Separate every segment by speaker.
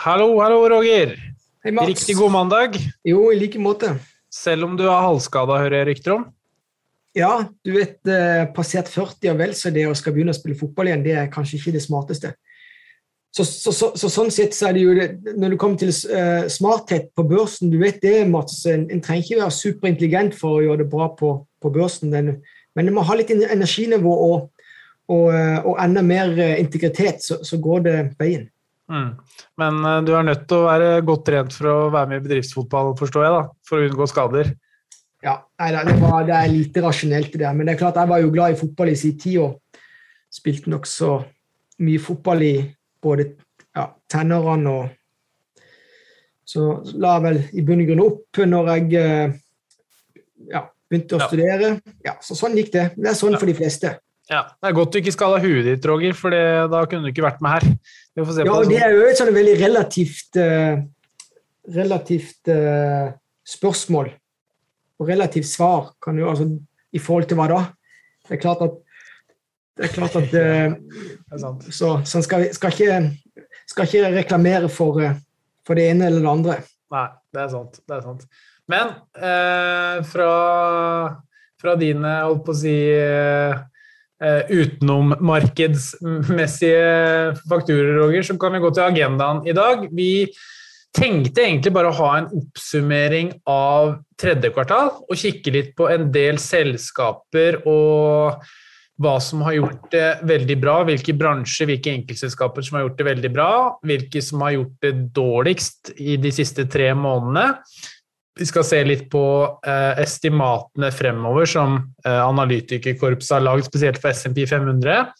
Speaker 1: Hallo, hallo, Roger.
Speaker 2: Hei, Mats.
Speaker 1: Riktig god mandag.
Speaker 2: Jo, i like måte.
Speaker 1: Selv om du er halvskada, hører jeg rykter om.
Speaker 2: Ja, du vet, eh, passert 40 og vel så det å skal begynne å spille fotball igjen, det er kanskje ikke det smarteste. Så, så, så, så sånn sett så er det jo det, Når det kommer til eh, smarthet på børsen, du vet det, Mats, en, en trenger ikke være superintelligent for å gjøre det bra på, på børsen, men, men det må ha litt energinivå og, og, eh, og enda mer integritet, så, så går det veien.
Speaker 1: Mm. Men uh, du er nødt til å være godt trent for å være med i bedriftsfotball, forstår jeg, da, for å unngå skader.
Speaker 2: Ja, nei, det, var, det er lite rasjonelt, i det. Men det er klart, jeg var jo glad i fotball i sin tid og spilte nokså mye fotball i både ja, tenårene og Så la jeg vel i bunn og grunn opp når jeg eh, ja, begynte å
Speaker 1: Ja.
Speaker 2: studere. Ja, så sånn gikk det. Det er sånn for de fleste.
Speaker 1: Ja, Det er godt du ikke skada huet ditt, Roger, for det, da kunne du ikke vært med her. Vi får se
Speaker 2: Ja, og
Speaker 1: det
Speaker 2: det er jo et sånn veldig relativt uh, relativt uh, spørsmål. Og relativt svar kan jo altså I forhold til hva da? Det er klart at det er klart at uh,
Speaker 1: Det er sant.
Speaker 2: Så, så skal, skal, ikke, skal ikke reklamere for, for det ene eller det andre.
Speaker 1: Nei, det er sant. Det er sant. Men eh, fra, fra dine, holdt på å si eh, markedsmessige utenommarkedsmessige fakturer, Roger, så kan vi gå til agendaen i dag. Vi tenkte egentlig bare å ha en oppsummering av tredje kvartal og kikke litt på en del selskaper og hva som har gjort det veldig bra, hvilke bransjer, hvilke enkeltselskaper som har gjort det veldig bra, hvilke som har gjort det dårligst i de siste tre månedene. Vi skal se litt på eh, estimatene fremover som eh, analytikerkorpset har lagd spesielt for SMP 500.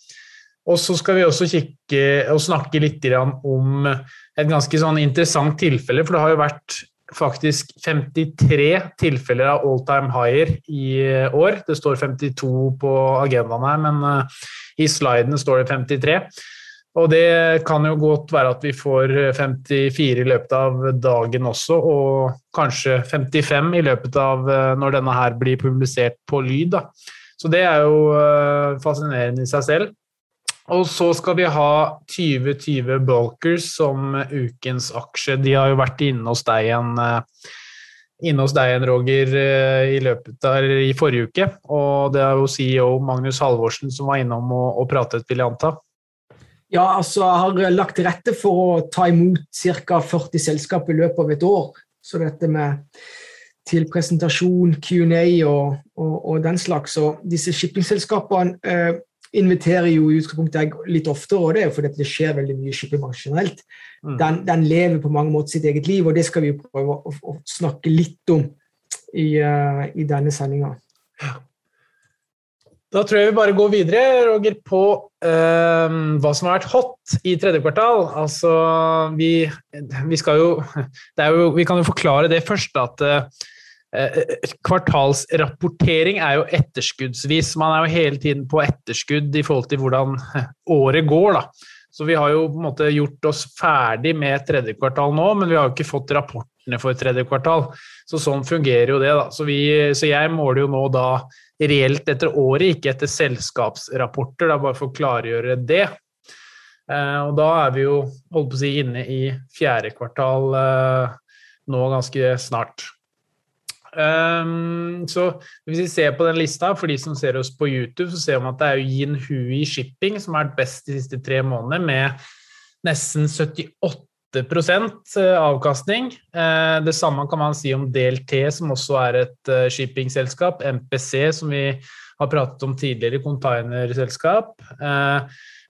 Speaker 1: Og så skal vi også kikke og snakke litt om et ganske sånn interessant tilfelle, for det har jo vært faktisk 53 tilfeller av all time higher i eh, år. Det står 52 på agendaen her, men eh, i slidene står det 53. Og det kan jo godt være at vi får 54 i løpet av dagen også, og kanskje 55 i løpet av eh, når denne her blir publisert på lyd. Da. Så det er jo eh, fascinerende i seg selv. Og så skal vi ha 2020 Bulkers som ukens aksje. De har jo vært inne hos deg igjen, eh, inne hos deg Roger, i løpet av i forrige uke. Og det er jo CEO Magnus Halvorsen som var innom og, og pratet, vil jeg anta.
Speaker 2: Ja, altså, jeg har lagt til rette for å ta imot ca. 40 selskap i løpet av et år. Så dette med til presentasjon, Q&A og, og, og den slags. Og disse shippingselskapene eh, inviterer jo i utgangspunktet jeg litt oftere, og det er jo fordi det skjer veldig mye i shippingbransjen generelt.
Speaker 1: Mm.
Speaker 2: Den, den lever på mange måter sitt eget liv, og det skal vi prøve å, å snakke litt om i, uh, i denne sendinga.
Speaker 1: Da tror jeg vi bare går videre, Roger, på eh, hva som har vært hot i tredje kvartal. Altså, vi, vi skal jo, jo Vi kan jo forklare det først, at eh, kvartalsrapportering er jo etterskuddsvis. Man er jo hele tiden på etterskudd i forhold til hvordan året går, da. Så vi har jo på en måte gjort oss ferdig med tredje kvartal nå, men vi har jo ikke fått rapportene for tredje kvartal. Så sånn fungerer jo det, da. Så, vi, så jeg måler jo nå da reelt etter året, ikke etter selskapsrapporter. Er bare for å klargjøre det. Eh, og da er vi jo holdt på å si, inne i fjerde kvartal eh, nå ganske snart. Um, så Hvis vi ser på den lista, for de som ser oss på YouTube, så ser man at det er Yin Hui Shipping som har vært best de siste tre månedene, med nesten 78 avkastning. Eh, Det samme kan man si om DLT, som også er et eh, shippingselskap. MPC, som vi har pratet om tidligere, containerselskap. Eh,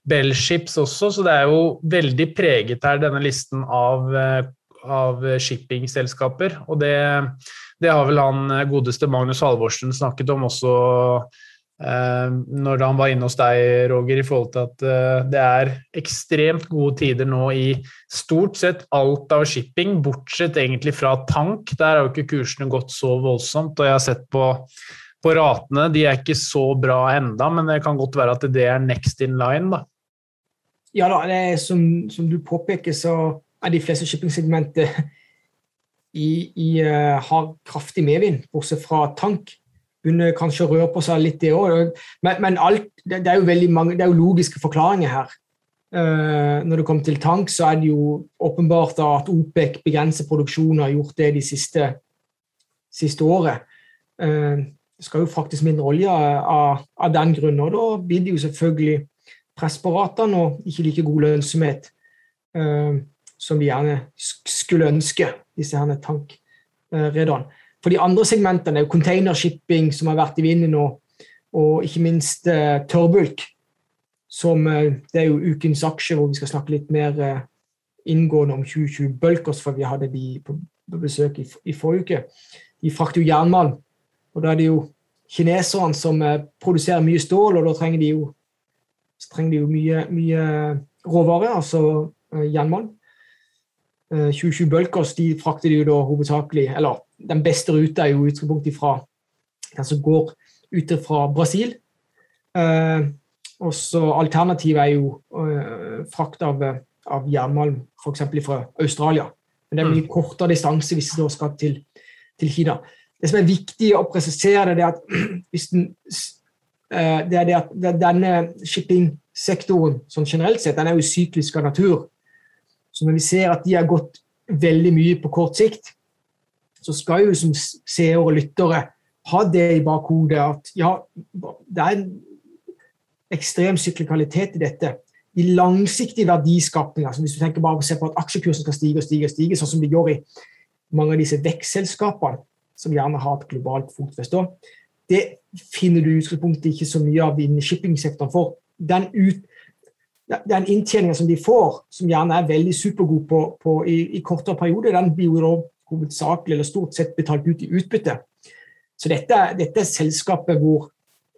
Speaker 1: Bellships også, så det er jo veldig preget her, denne listen av, eh, av shippingselskaper. Og det, det har vel han eh, godeste Magnus Halvorsen snakket om også eh, når han var inne hos deg, Roger, i forhold til at eh, det er ekstremt gode tider nå i stort sett alt av shipping, bortsett egentlig fra tank. Der har jo ikke kursene gått så voldsomt, og jeg har sett på, på ratene, de er ikke så bra enda, men det kan godt være at det er next in line, da.
Speaker 2: Ja da, er som, som du påpeker, så er de fleste shippingsegmenter i, i, eh, har kraftig medvind, bortsett fra tank. Begynner kanskje å røre på seg litt, det òg. Men, men alt, det, er mange, det er jo logiske forklaringer her. Uh, når det kommer til tank, så er det jo åpenbart at OPEC begrenser produksjonen og har gjort det de siste, siste året. Uh, det skal jo faktisk mindre olje av, av, den grunn, og da blir det jo selvfølgelig press på ratene og ikke like god lønnsomhet uh, som vi gjerne skulle ønske, disse tankrederne. For de andre segmentene er jo containershipping, som har vært i vinden, nå, og ikke minst tørrbulk som eh, Det er jo ukens aksje, hvor vi skal snakke litt mer eh, inngående om 2020 Bulkers, for vi hadde de på besøk i, i forrige uke. De frakter jo jernmalm, og da er det jo kineserne som eh, produserer mye stål, og da trenger de jo, trenger de jo mye, mye råvarer, altså jernmalm. 2020 Bulkers de frakter de jo da hovedsakelig Eller den beste ruta er jo utgangspunkt fra den som går ut fra Brasil. Og så Alternativet er jo eh, frakt av, av jernmalm f.eks. fra Australia. Men det er mye mm. kortere distanse hvis det skal til, til, Kina. Det som er viktig å presisere, det er at, den, uh, det er det at denne shippingsektoren sånn generelt sett, den er jo syklisk av natur. Så når vi ser at de har gått veldig mye på kort sikt, så skal jo som seere og lyttere ha det i bakhodet at ja, det er en ekstrem syklikalitet i dette. De langsiktige verdiskapninger, altså hvis du tenker bare på på at aksjekursen skal stige og stige, og stige, sånn som det gjør i mange av disse vekstselskapene, som gjerne har et globalt fotfeste, det finner du i utgangspunktet ikke så mye av innen shippingsektoren. For den, den inntjeninga som de får, som gjerne er veldig supergod på, på i, i, kortere perioder, den blir jo hovedsakelig eller stort sett betalt ut i utbytte. Så dette, dette er selskapet hvor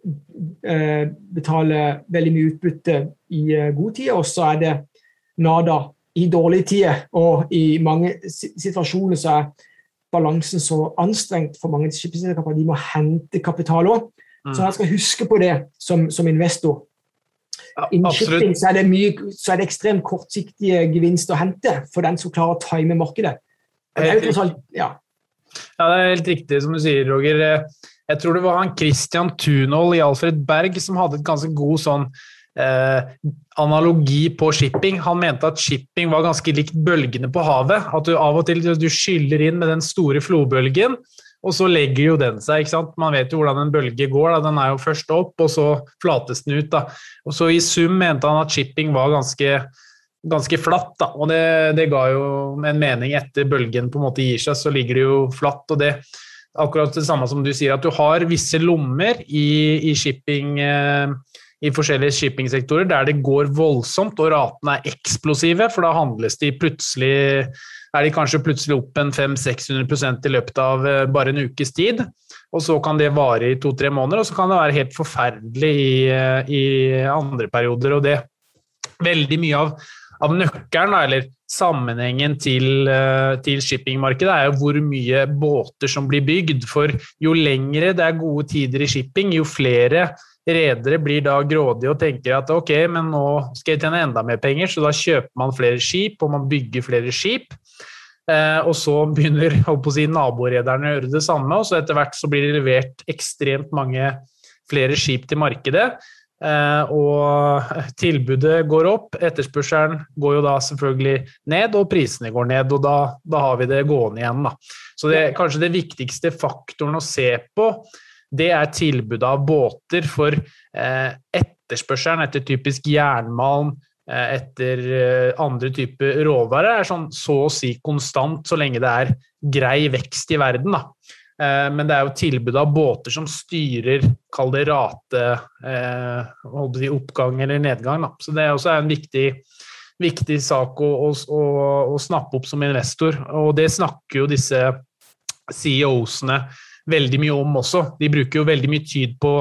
Speaker 2: Eh, betaler veldig mye utbytte i god tid, og så er det nada i dårlige tider. Og i mange situasjoner så er balansen så anstrengt for mange skipsselskaper de må hente kapital òg. Så jeg mm. skal huske på det som, som investor. Innen shipping så er, mye, så er det ekstremt kortsiktige gevinster å hente for den som klarer å time markedet. Det er jo
Speaker 1: ja. ja, det er helt riktig som du sier, Roger. Jeg tror det var han Christian Tunhold i Alfred Berg som hadde et ganske god sånn eh, analogi på shipping. Han mente at shipping var ganske likt bølgene på havet. At du av og til du skyller inn med den store flodbølgen, og så legger jo den seg. ikke sant? Man vet jo hvordan en bølge går. Da. Den er jo først opp, og så flates den ut. da. Og så I sum mente han at shipping var ganske, ganske flatt. da, og det, det, ga jo en mening etter bølgen på en måte gir seg, så ligger det jo flatt. og det akkurat det samme som du sier, at du har visse lommer i, i shipping eh, i forskjellige shippingsektorer der det går voldsomt og ratene er eksplosive, for da handles de plutselig er de kanskje plutselig opp en 500-600% i løpet av eh, bare en ukes tid. Og så kan det vare i to-tre måneder, og så kan det være helt forferdelig i, eh, i andre perioder. Og det veldig mye av av nøkkelen, eller sammenhengen til, eh, til shippingmarkedet, er jo hvor mye båter som blir bygd. For jo lengre det er gode tider i shipping, jo flere redere blir da grådige og tenker at ok, men nå skal jeg tjene enda mer penger, så da kjøper man flere skip, og man bygger flere skip. Eh, og så begynner si, naborederne å gjøre det samme, og så etter hvert så blir det levert ekstremt mange flere skip til markedet. Eh, og tilbudet går opp, etterspørselen går jo da selvfølgelig ned, og prisene går ned. Og da, da har vi det gående igjen. Da. Så det, kanskje det viktigste faktoren å se på, det er tilbudet av båter. For eh, etterspørselen etter typisk jernmalm, eh, etter andre typer råvarer, er sånn så å si konstant så lenge det er grei vekst i verden. Da. Eh, men det er jo tilbud av båter som styrer, kall det rate, eh, oppgang eller nedgang. Da. Så det er også en viktig, viktig sak å, å, å, snappe opp som investor. Og det snakker jo disse CEO-ene veldig mye om også. De bruker jo veldig mye tid på,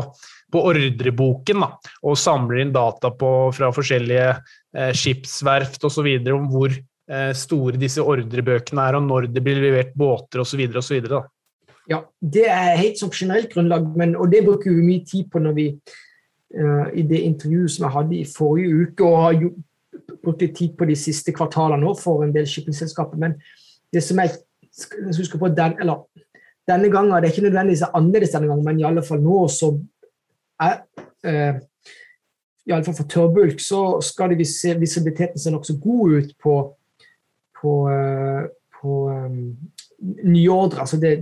Speaker 1: på ordreboken da, og samler inn data på, fra forskjellige eh, skipsverft osv. om hvor eh, store disse ordrebøkene er, og når det blir levert båter osv. osv.
Speaker 2: Ja, det er helt som generelt grunnlag, men, og det bruker vi mye tid på når vi uh, i det intervjuet som jeg hadde i forrige uke, og har brukt litt tid på de siste kvartalene nå for en del shippingselskaper. Men det som jeg husker på den, eller, denne gangen, det er ikke nødvendigvis annerledes denne gangen, men i alle fall nå så er uh, iallfall for tørrbulk, så skal visibiliteten se nokså god ut på, på, uh, på um, nye ordre. Altså det,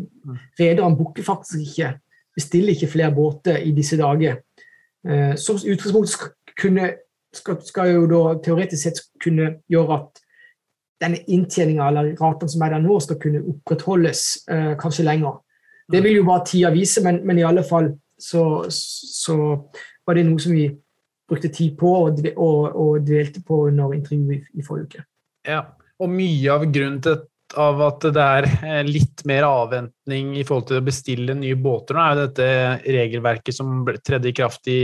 Speaker 2: rederne booker faktisk ikke, bestiller ikke flere båter i disse dager. Eh, som utgangspunkt skal, kunne, skal, skal, jo da teoretisk sett kunne gjøre at denne inntjeninga eller ratene som er der nå, skal kunne opprettholdes eh, kanskje lenger. Det mm. vil jo bare tida vise, men, men, i alle fall så, så, var det noe som vi brukte tid på og, og, og delte på under intervjuet i, i, forrige uke.
Speaker 1: Ja, og mye av grunnen til av at det er eh, litt mer avventning i forhold til å bestille nye båter. Nå er jo dette regelverket som tredde i kraft i,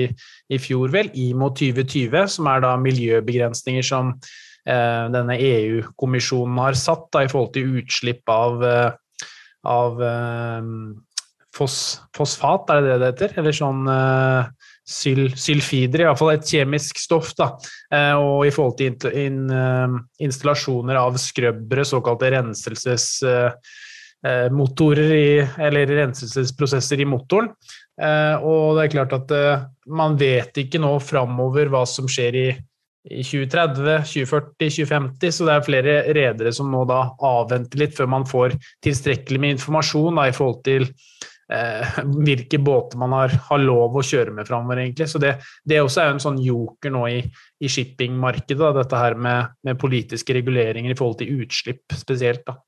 Speaker 1: i fjor, vel, IMO 2020, som er da miljøbegrensninger som eh, denne EU-kommisjonen har satt da, i forhold til utslipp av, eh, av eh, fos, fosfat, er det det det heter? Eller sånn eh, syl, sylfider, iallfall et kjemisk stoff. Da. Eh, og i forhold til in, installasjoner av skrøbbere, såkalte renselsesmotorer, i, eller renselsesprosesser i motoren. Og det er klart at man vet ikke nå framover hva som skjer i i 2030, 2040, 2050, så det er flere redere som nå da avventer litt før man får tilstrekkelig med informasjon da, i forhold til eh, hvilke båter man har, har, lov å kjøre med framover, egentlig. Så det, det også er jo en sånn joker nå i, i shippingmarkedet, dette her med, med, politiske reguleringer i forhold til utslipp spesielt. da.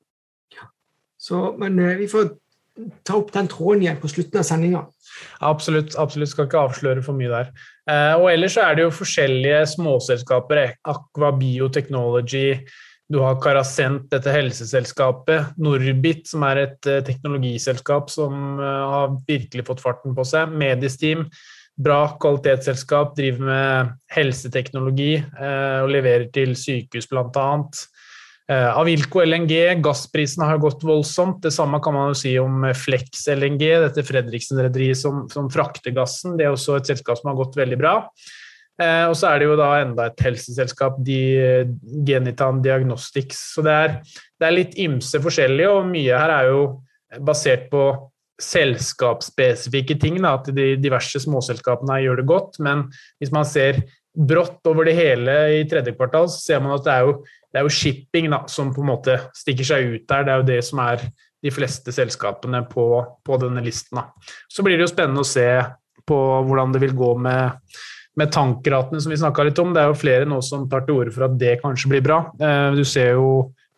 Speaker 2: Så, men eh, vi får ta opp den tråden igjen på slutten av sendinga.
Speaker 1: Absolutt, absolutt. Skal ikke avsløre for mye der. Eh, og ellers så er det jo forskjellige småselskaper. Aqua Biotechnology, du har Carasent, dette helseselskapet. Norbit, som er et uh, teknologiselskap som uh, har virkelig fått farten på seg. Medisteam, bra kvalitetsselskap, driver med helseteknologi uh, og leverer til sykehus bl.a. Avilco LNG, gassprisene har gått voldsomt. Det samme kan man jo si om Flex LNG, dette Fredriksen-rederiet som, som, frakter gassen. Det er også et selskap som har gått veldig bra. Eh, og så er det jo da enda et helseselskap, de, Genitan Diagnostics. Så det er, det er litt ymse forskjellig, og mye her er jo basert på selskapsspesifikke ting. Da, at de diverse småselskapene gjør det godt. Men hvis man ser brått over det hele i tredje kvartal, så ser man at det er jo, det er jo shipping da, som på en måte stikker seg ut der. Det er jo det som er de fleste selskapene på, på denne listen. Da. Så blir det jo spennende å se på hvordan det vil gå med med tankratene som vi snakka litt om. Det er jo flere nå som tar til orde for at det kanskje blir bra. Eh, du ser jo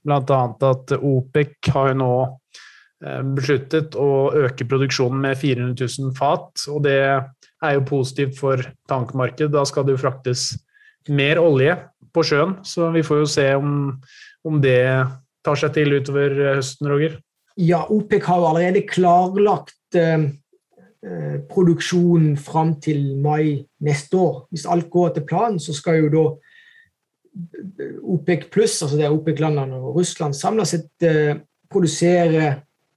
Speaker 1: bl.a. at OPEC har jo nå eh, besluttet å øke produksjonen med 400 000 fat. og Det er jo positivt for tankmarkedet. Da skal det jo fraktes mer olje på sjøen. Så vi får jo se om, om det tar seg til utover høsten, Roger.
Speaker 2: Ja, OPEC har jo allerede klarlagt eh, Eh, produksjon fram til mai neste år. Hvis alt går etter planen, så skal jo da eh, OPEC pluss, altså det er OPEC-landene og Russland, samla sett eh, produsere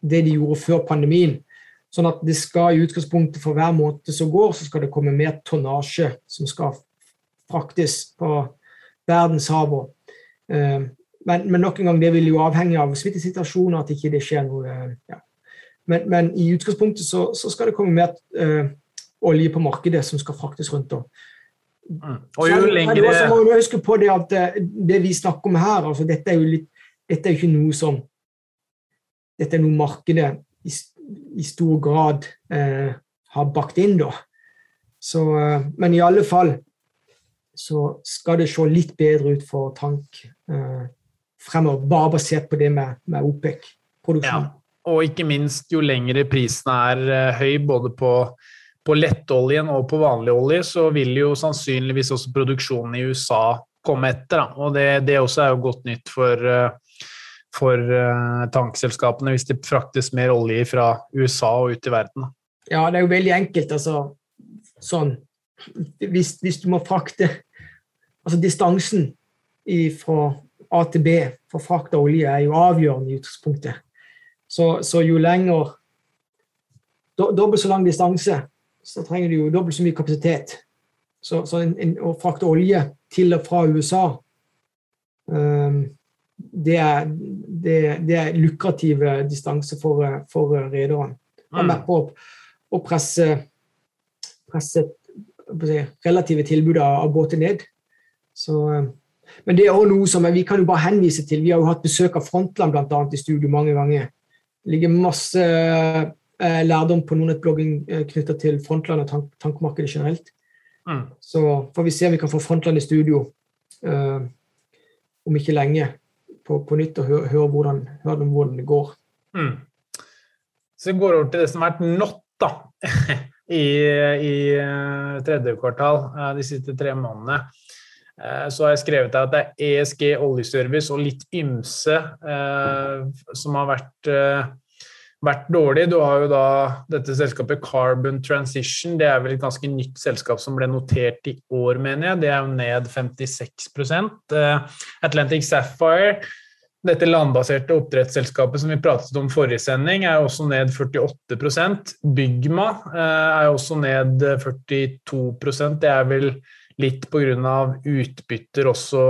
Speaker 2: det de gjorde før pandemien. Sånn at det skal i utgangspunktet for hver måned som går, så skal det komme mer tonnasje som skal fraktes på verdenshavet. Men, men nok en gang, det vil jo avhenge av smittesituasjonen, at ikke det skjer noe ja, men, men i utgangspunktet så, så, skal det komme mer uh, olje på markedet som skal fraktes rundt. om. Mm. Og jo lengre... Så må du huske på det at eh, det vi snakker om her, altså dette er jo litt, dette er ikke noe som Dette er noe markedet i, i stor grad eh, har bakt inn, da. Så, eh, men i alle fall så skal det se litt bedre ut for tank fremover, bare basert på det med, med OPEC-produksjon. Ja.
Speaker 1: Og ikke minst, jo lengre prisen er eh, høy, både på, på lettoljen og på vanlig olje, så vil jo sannsynligvis også produksjonen i USA komme etter. Da. Og det, det, også er jo godt nytt for, eh, for uh, tankselskapene hvis det fraktes mer olje fra USA og ut i verden.
Speaker 2: Ja, det er jo veldig enkelt. altså sånn Hvis, hvis du må frakte Altså distansen fra A til B for frakt av olje er jo avgjørende i utgangspunktet. Så, så jo lenger do, Dobbelt så lang distanse, så trenger du jo dobbelt så mye kapasitet. Så, så en, en, å frakte olje til og fra USA um, det, er, det, det er lukrative distanse for, for rederne. Han er opp og å presse, presse si, relative tilbud av, båter ned. Så, men det er også noe som vi kan jo bare henvise til. Vi har jo hatt besøk av Frontland blant annet, i studio mange ganger. Ligger masse eh, lærdom på Nordnett-blogging eh, knytta til Frontland og tank tankmarkedet generelt. Mm. Så får vi se om vi kan få Frontland i studio eh, om ikke lenge på, på nytt og høre, høre, hvordan, høre hvordan det går. Mm.
Speaker 1: Så vi går over til det som har vært nått da, i, i eh, tredje kvartal de siste tre månedene. Eh, så har jeg skrevet at det er ESG oljeservice og litt ymse eh, som har vært, eh, vært, dårlig. Du har jo da dette selskapet Carbon Transition. Det er vel et ganske nytt selskap som ble notert i år, mener jeg. Det er jo ned 56 eh, Atlantic Sapphire dette landbaserte oppdrettsselskapet som vi pratet om forrige sending, er også ned 48% Bygma er også ned 42% Det er vel litt pga. utbytter også,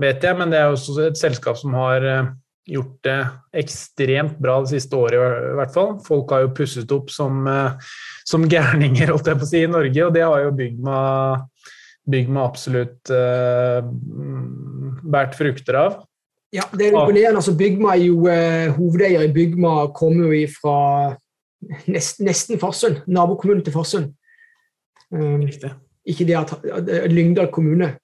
Speaker 1: vet jeg, men det er også et selskap som har eh, gjort det ekstremt bra det siste året, i hvert fall. Folk har jo pusset opp som, eh, som gærninger, holdt jeg på å si, i Norge, og det har jo Bygma, Bygma absolutt eh, båret frukter av.
Speaker 2: Ja, det er imponerende. Altså, Bygma er jo eh, Hovedeier i Bygma kommer jo fra nest, nesten Farsund. Nabokommunen til Farsund. Um, ikke det at uh, Lyngdal kommune. Jeg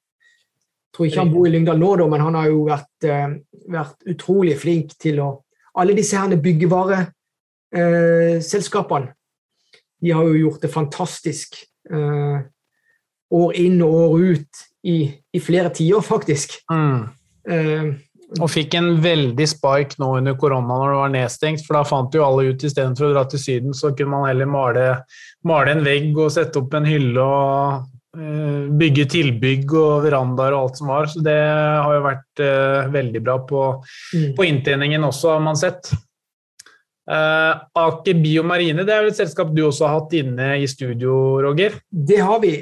Speaker 2: tror ikke han bor i Lyngdal nå, men han har jo vært, uh, vært utrolig flink til å Alle disse her byggevareselskapene de har jo gjort det fantastisk år inn og år ut i, i flere tiår, faktisk. Mm.
Speaker 1: Og fikk en veldig spark nå under korona når det var nedstengt, for da fant jo alle ut istedenfor å dra til Syden, så kunne man heller male, male en vegg og sette opp en hylle og uh, bygge tilbygg og verandaer og alt som var. Så det har jo vært uh, veldig bra på, mm. på, inntjeningen også, har man sett. Uh, Aker Biomarine det er vel et selskap du også har hatt inne i studio, Roger?
Speaker 2: Det har vi.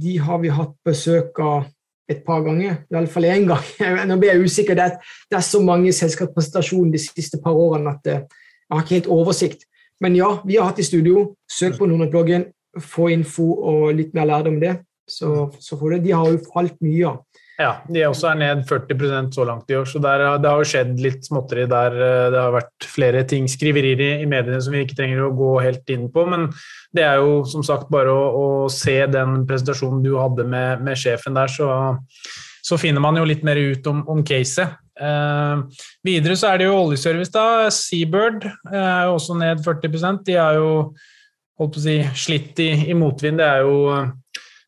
Speaker 2: de har vi hatt besøk av et par ganger, iallfall én gang. Nå blir jeg usikker. Det er, det er så mange selskapspresentasjoner de siste par årene at eh, jeg har ikke helt oversikt. Men ja, vi har hatt i studio. Søk på Nordnett-bloggen, få info og litt mer lærdom om det. Så, så får det. De har jo falt mye.
Speaker 1: Ja, de er også ned 40% så langt i år, så der, det har jo skjedd litt småtteri der. Eh, det har vært flere ting, skriverier i, i, mediene som vi ikke trenger å gå helt inn på. Men det er jo som sagt bare å, å se den presentasjonen du hadde med, med sjefen der, så, så, finner man jo litt mer ut om, om caset. Eh, videre så er det jo oljeservice, da. Seabird eh, er jo også ned 40% De er jo holdt på å si, slitt i, i motvind. Det er jo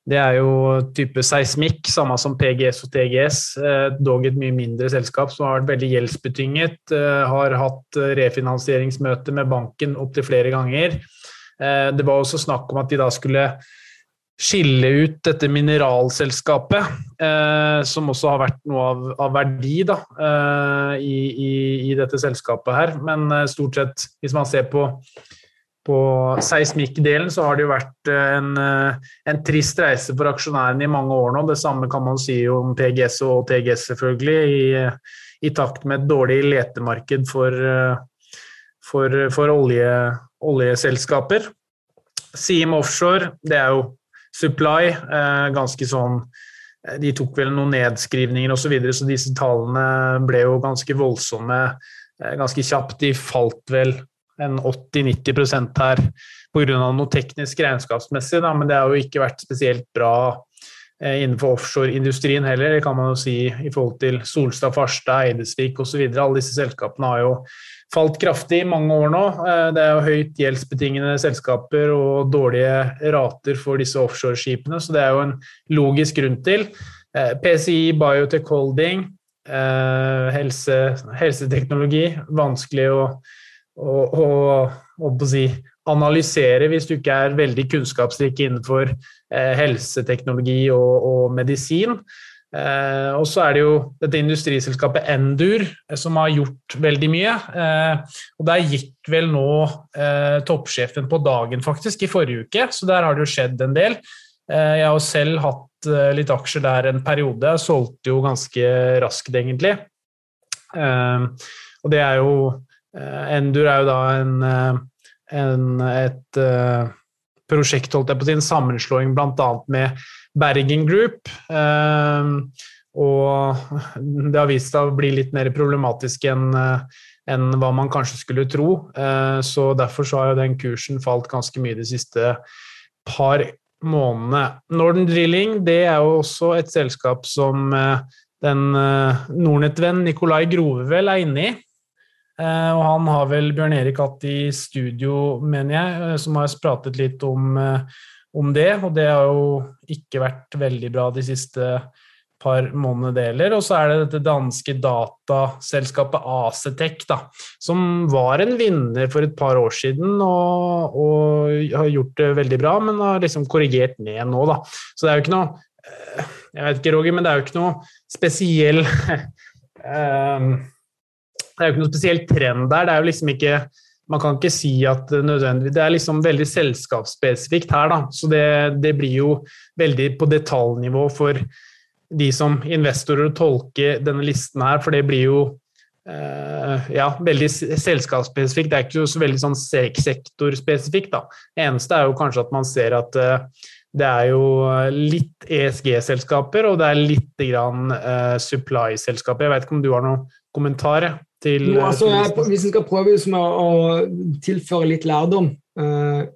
Speaker 1: det er jo type seismikk, samme som PGS og TGS. Eh, dog et mye mindre selskap som har vært veldig gjeldsbetynget. Eh, har hatt eh, refinansieringsmøte med banken opptil flere ganger. Det var også snakk om at de da skulle skille ut dette mineralselskapet, som også har vært noe av, av verdi da, i, i, i, dette selskapet her. Men stort sett, hvis man ser på på seismikkdelen så har det jo vært eh, en, eh, en, trist reise for aksjonærene i mange år nå. Det samme kan man si om PGS og TGS, selvfølgelig, i, i takt med et dårlig letemarked for, eh, for, for olje, oljeselskaper. Siem Offshore, det er jo supply, ganske sånn De tok vel noen nedskrivninger osv., så, videre, så disse tallene ble jo ganske voldsomme ganske kjapt. De falt vel en 80-90% her pga. noe teknisk regnskapsmessig, da, men det har jo ikke vært spesielt bra eh, innenfor offshoreindustrien heller, det kan man jo si i forhold til Solstad, Farstad, Eidesvik osv. Alle disse selskapene har jo falt kraftig i mange år nå. Eh, det er jo høyt gjeldsbetingende selskaper og dårlige rater for disse offshoreskipene, så det er jo en logisk grunn til. Eh, PCI Biotech Holding, helse, helseteknologi, vanskelig å og, og, og si, analysere hvis du ikke er veldig kunnskapsrik innenfor eh, helseteknologi og, og medisin. Eh, og så er det jo dette industriselskapet Endur eh, som har gjort veldig mye. Eh, og der gikk vel nå eh, toppsjefen på dagen, faktisk, i forrige uke, så der har det jo skjedd en del. Eh, jeg har jo selv hatt litt aksjer der en periode. Jeg solgte jo ganske raskt, egentlig. og det er jo Endur er jo da en, eh, en et uh, prosjekt, holdt jeg på å si, en sammenslåing bl.a. med Bergen Group. Og det har vist seg å bli litt mer problematisk enn enn hva man kanskje skulle tro. Så derfor så har jo den kursen falt ganske mye de siste par månedene. Northern Drilling det er jo også et selskap som den Nordnett-venn Nikolai Grovevel er inne i. Eh, og han har vel Bjørn Erik hatt i studio, mener jeg, eh, som har pratet litt om, eh, om det. Og det har jo ikke vært veldig bra de siste par månedene deler. Og så er det dette danske dataselskapet Acetec, da, som var en vinner for et par år siden og, og, har gjort det veldig bra, men har liksom korrigert ned nå, da. Så det er jo ikke noe Jeg vet ikke, Roger, men det er jo ikke noe spesiell um, det er jo ikke noe spesiell trend der. Det er jo liksom ikke man kan ikke si at nødvendigvis Det er liksom veldig selskapsspesifikt her, da. Så det, det, blir jo veldig på detaljnivå for de som investorer å tolke denne listen her, for det blir jo eh, ja, veldig selskapsspesifikt. Det er ikke så veldig sånn sektorspesifikt, da. Det eneste er jo kanskje at man ser at eh, det er jo litt ESG-selskaper, og det er litt grann eh, supply-selskaper. Jeg vet ikke om du har noen kommentarer? Til
Speaker 2: jo, altså, jeg, Hvis en skal prøve liksom, å, å, tilføre litt lærdom uh,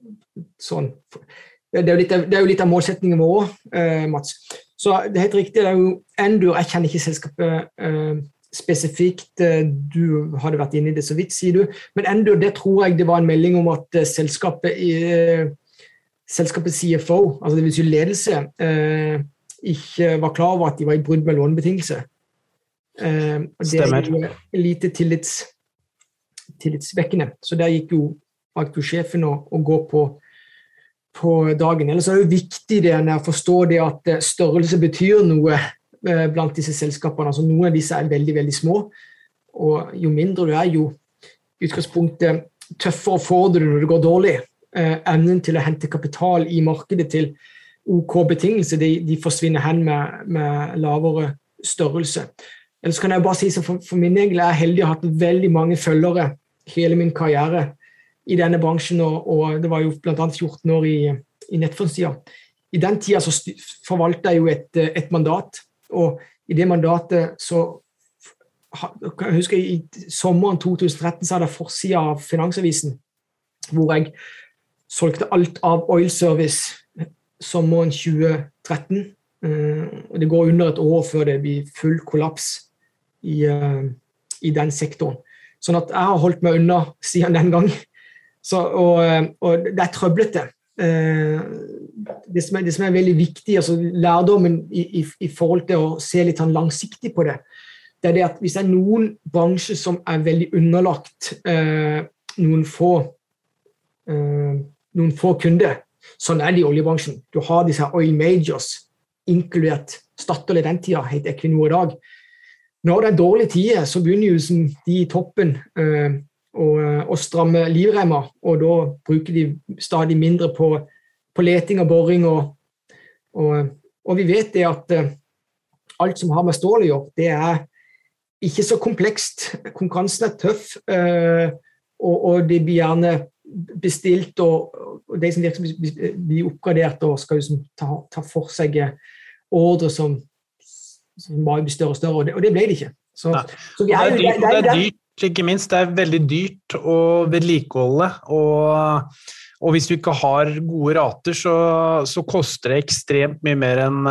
Speaker 2: sånn. det, er litt, det, er jo litt, av målsettingen vår òg, uh, eh, Mats. Så det er helt riktig. det er jo Endur, Jeg kjenner ikke selskapet uh, spesifikt. Du hadde vært inne i det så vidt, sier du. Men Endur, det tror jeg det var en melding om at selskapet i selskapets CFO, altså det vil si ledelse, ikke var klar over at de var i brudd med lånebetingelser. Eh, det er jo lite tillits, tillitsvekkende. Så der gikk jo sjefen å, å gå på, på dagen. Ellers er det jo viktig det å forstå det at eh, størrelse betyr noe eh, blant disse selskapene. Altså, noen av disse er veldig, veldig små. Og jo mindre du er, jo utgangspunktet tøffere får du det når det går dårlig. Evnen til å hente kapital i markedet til OK betingelser, de, de forsvinner hen med, med lavere størrelse. Eller så kan jeg bare si så for, for min del er jeg heldig å ha hatt veldig mange følgere hele min karriere i denne bransjen, og, og det var jo bl.a. 14 år i, i nettfondstida. I den tida så forvalta jeg jo et, et, mandat, og i det mandatet så jeg husker I sommeren 2013 så hadde jeg forsida av Finansavisen hvor jeg solgte alt av Oil Service sommeren 2013. Eh, det går under et år før det blir full kollaps i, uh, i, den sektoren. Sånn at jeg har holdt meg unna siden den gang. Så, og, eh, og, det er trøblete. Uh, det, som er, det, som er, veldig viktig, altså lærdommen i, i, i, forhold til å se litt sånn langsiktig på det, det er det at hvis det er noen bransjer som er veldig underlagt eh, noen få noen få kunder, sånn er det i oljebransjen. Du har disse oil majors, inkludert Statoil i den tida, het Equinor i dag når det er dårlige tider, så begynner jo de i toppen eh, eh, å, stramme livremma, og da bruker de stadig mindre på, på leting og boring. Og, og, og, vi vet det at eh, alt som har med stål å gjøre, det er ikke så komplekst. Konkurransen er tøff, og, og, det blir gjerne bestilt, og de som virker blir oppgradert og skal liksom ta, ta for seg ordre som som bare blir større og større, og det, og det ble det ikke. Så,
Speaker 1: så det, er, dyrt, det, er dyrt, ikke minst. Det er veldig dyrt å vedlikeholde. Og, og hvis du ikke har gode rater, så, så koster det ekstremt mye mer enn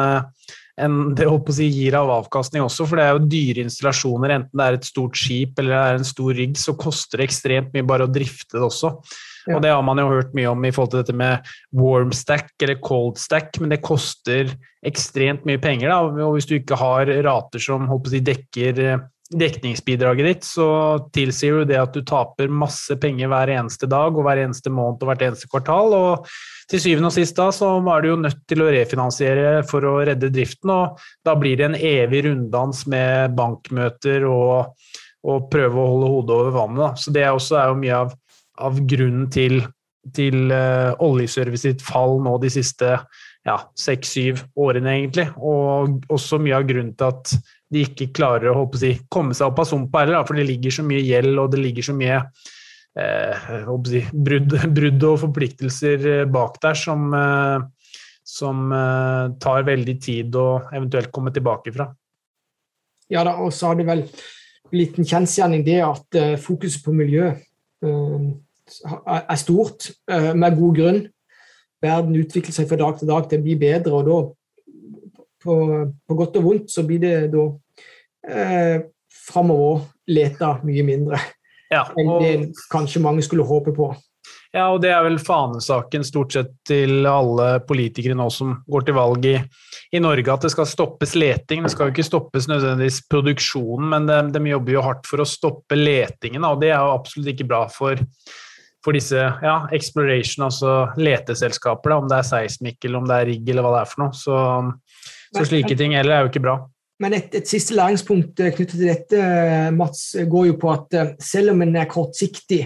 Speaker 1: enn det å si, gir av avkastning også, for det er jo dyre installasjoner. Enten det er et stort skip eller det er en stor rigg, så koster det ekstremt mye bare å drifte det også. Og det har man jo hørt mye om i forhold til dette med warm stack eller cold stack, men det koster ekstremt mye penger. Da. Og hvis du ikke har rater som si, dekker eh, dekningsbidraget ditt, så tilsier jo det at du taper masse penger hver eneste dag og hver eneste måned og hvert eneste kvartal. og til syvende og sist da, så er du jo nødt til å refinansiere for å redde driften, og da blir det en evig runddans med bankmøter og, og prøve å holde hodet over vannet. Da. Så det også er jo mye av av grunnen til, til uh, oljeservice sitt fall nå de siste ja, seks-syv årene, egentlig. Og også mye av grunnen til at de ikke klarer å, å si, komme seg opp av sumpa heller, for det ligger så mye gjeld og det ligger så mye eh, brudd, brudd, og forpliktelser bak der som, som tar veldig tid å eventuelt komme tilbake fra.
Speaker 2: Ja da, og så har det vel blitt en kjensgjerning det at fokuset på miljø er stort, med god grunn. Verden utvikler seg fra dag til dag til å bli bedre, og da på, på godt og vondt så blir det da eh, framover leta mye mindre ja, og, enn det kanskje mange skulle håpe på.
Speaker 1: Ja, og det er vel fanesaken stort sett til alle politikere nå som går til valg i, i Norge, at det skal stoppes leting. Det skal jo ikke stoppes nødvendigvis produksjonen, men de, de jobber jo hardt for å stoppe letingen, og det er jo absolutt ikke bra for, for disse ja, exploration, altså leteselskaper, da, om det er seismikk eller om det er rigg eller hva det er for noe. Så, så slike ting heller er jo ikke bra.
Speaker 2: Men et, et, siste læringspunkt eh, knyttet til dette eh, Mats, eh, går jo på at selv om en er kortsiktig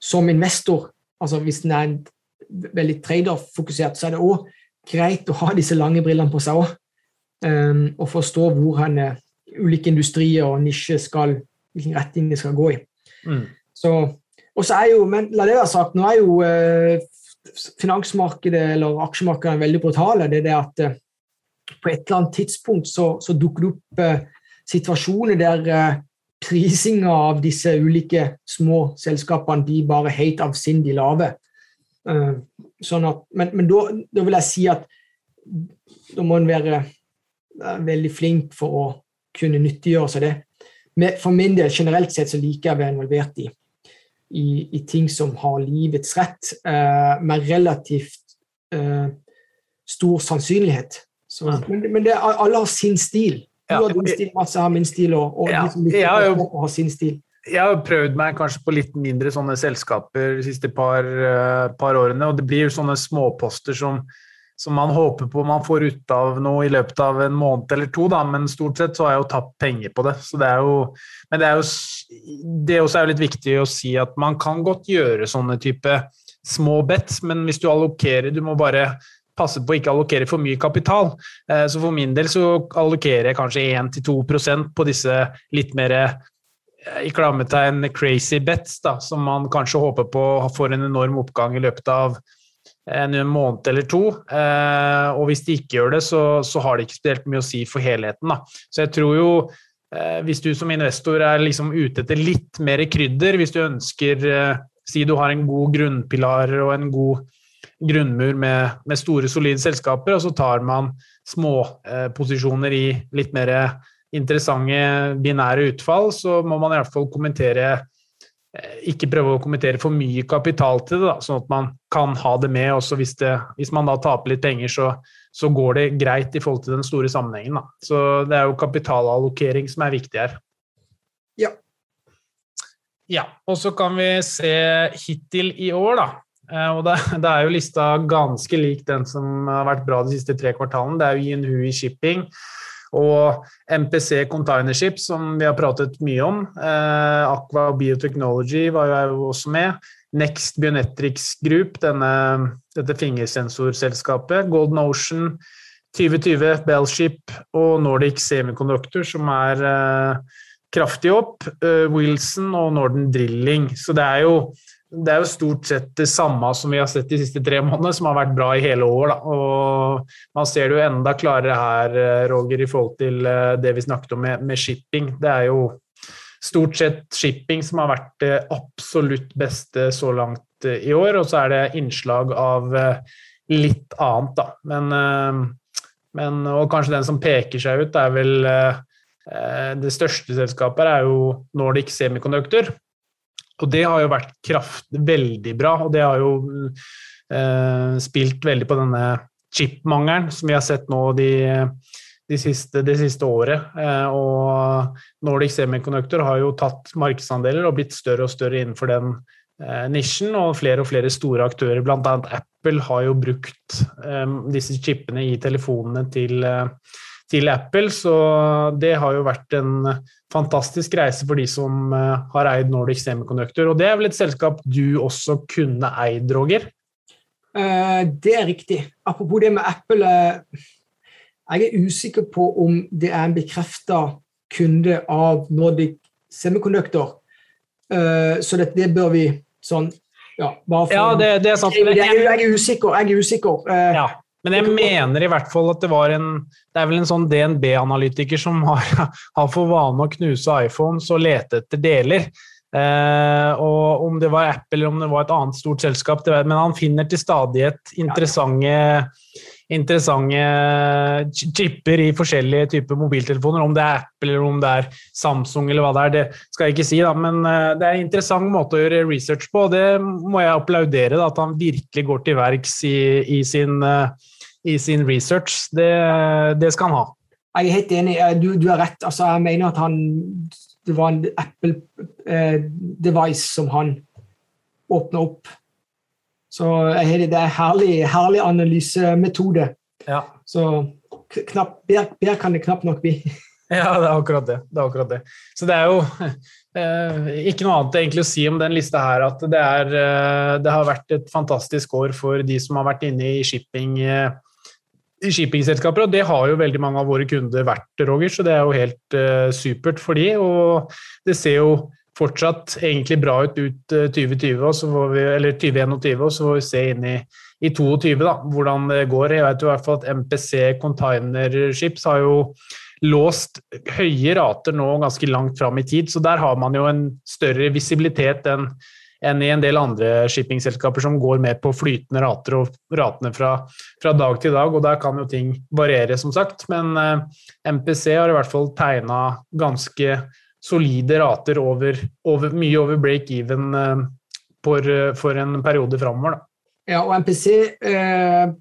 Speaker 2: som investor, altså hvis en er veldig trader-fokusert, så er det òg greit å ha disse lange brillene på seg òg. Um, og forstå hvor han, ulike industrier og nisjer skal hvilken retning de skal gå i. Mm. Så, og så er jo, men la det være sagt, nå er jo uh, finansmarkedet eller aksjemarkedet veldig brutale. Det er det at uh, på et eller annet tidspunkt så, så dukker det opp eh, situasjoner der eh, prisinga av disse ulike små selskapene de bare helt avsindig lave. Sånn at, men, men da, da, vil jeg si at da må en være veldig flink for å kunne nyttiggjøre seg det. For min del, generelt sett, så liker jeg å være involvert i, i, i ting som har livets rett, eh, med relativt stor sannsynlighet. Så, men, men det, alle har sin stil. Du ja, har din stil, Mats har min stil, og, og ja, de som har, har sin stil.
Speaker 1: Jeg har prøvd meg kanskje på litt mindre sånne selskaper de siste par, uh, par årene, og det blir jo sånne småposter som, som man håper på man får ut av noe i løpet av en måned eller to, da, men stort sett så har jeg jo tapt penger på det. Så det er jo, men det er jo det også er jo litt viktig å si at man kan godt gjøre sånne type små bets, men hvis du allokerer Du må bare passe på å ikke allokere for mye kapital. Eh, så for min del så allokerer jeg kanskje 1-2% på disse litt mer eh, i klammetegn crazy bets, da, som man kanskje håper på får en enorm oppgang i løpet av en måned eller to. Eh, og hvis de ikke gjør det, så, så har det ikke spesielt mye å si for helheten. Da. Så jeg tror jo hvis du som investor er liksom ute etter litt mer krydder, hvis du ønsker Si du har en god grunnpilar og en god grunnmur med, med, store, solide selskaper, og så tar man småposisjoner eh, i litt mer interessante binære utfall, så må man i hvert fall kommentere eh, ikke prøve å kommentere for mye kapital til det, da, sånn at man kan ha det med. også Hvis, det, hvis man da taper litt penger, så, så, går det greit i forhold til den store sammenhengen. Da. Så det er jo kapitalallokering som er viktig her.
Speaker 2: Ja.
Speaker 1: Ja, og så kan vi se hittil i år, da. Eh, og det, det, er jo lista ganske lik den som har vært bra de siste tre kvartalene. Det er jo Yinhui Shipping og MPC Containership, som vi har pratet mye om. Eh, Aqua Biotechnology var jo også med. Next Bionetrics Group, denne, dette fingersensorselskapet. Golden Ocean, 2020, Bellship og Nordic Semiconductor, som er eh, kraftig opp. Eh, Wilson og Norden Drilling. Så det er jo det er jo stort sett det samme som vi har sett de siste tre månedene, som har vært bra i hele år. Da. Og man ser det jo enda klarere her, eh, Roger, i forhold til eh, det vi snakket om med, med, shipping. Det er jo stort sett shipping som har vært det absolutt beste så langt eh, i år, og så er det innslag av litt annet, da. Men, men og kanskje den som peker seg ut, er vel det største selskapet er jo Nordic Semiconductor, og det har jo vært kraft, veldig bra, og det har jo eh, spilt veldig på denne chipmangelen som vi har sett nå de, de siste, det siste året. Eh, og Nordic Semiconductor har jo tatt markedsandeler og blitt større og større innenfor den eh, nisjen, og flere og flere store aktører, bl.a. Apple, har jo brukt eh, disse chipene i telefonene til eh, til Apple. Så det har jo vært en fantastisk reise for de som eh, har eid Nordic Semiconductor. Og det er vel et selskap du også kunne eid, Roger?
Speaker 2: Uh, det er riktig. Apropos det med Apple. Uh, jeg er usikker på om det er en bekrefta kunde av Nordic Semiconductor. Så det, det, bør vi Sånn, ja, bare for,
Speaker 1: Ja, det, det er sant.
Speaker 2: jeg, jeg,
Speaker 1: jeg,
Speaker 2: er usikker. Jeg er usikker. Eh,
Speaker 1: ja, men jeg mener i hvert fall at det var en Det er vel en sånn DNB-analytiker som har, har for vane å knuse iPhones og lete etter deler. Eh, og om det var Apple eller om det var et annet stort selskap, det var, men han finner til stadighet interessante interessante chipper i forskjellige typer mobiltelefoner. Om det er Apple eller om det er Samsung eller hva det er, det skal jeg ikke si. Da. Men eh, det er en interessant måte å gjøre research på, og det må jeg applaudere. Da, at han virkelig går til verks i, i, sin, eh, i sin research. Det, det skal han ha.
Speaker 2: Jeg er helt enig. Eh, Du, du har rett. Altså, jeg mener at han Det var en Apple-device som han åpna opp. Så det er herlig, herlig analysemetode.
Speaker 1: Ja.
Speaker 2: Så knapp, bedre, kan det knapt nok bli.
Speaker 1: Ja, det er akkurat det. det, er akkurat det. Så det er jo eh, ikke noe annet egentlig å si om den lista her, at det, er, eh, det har vært et fantastisk år for de som har vært inne i shipping eh, shippingselskaper, og det har jo veldig mange av våre kunder vært, Roger, så det er jo helt uh, supert for de, og det ser jo fortsatt egentlig bra ut ut eh, 2020, og så får vi, eller 2021, og så får vi se inn i, i 2022 da, hvordan det går. Jeg vet jo i hvert fall at MPC Container Ships har jo låst høye rater nå ganske langt fram i tid, så der har man jo en større visibilitet enn enn i en del andre shippingselskaper som går mer på flytende rater og ratene fra, fra dag til dag, og der kan jo ting variere, som sagt. Men eh, MPC har i hvert fall tegna ganske solide rater over, over, mye over break-even eh, for, for en periode framover.
Speaker 2: Ja, og MPC eh,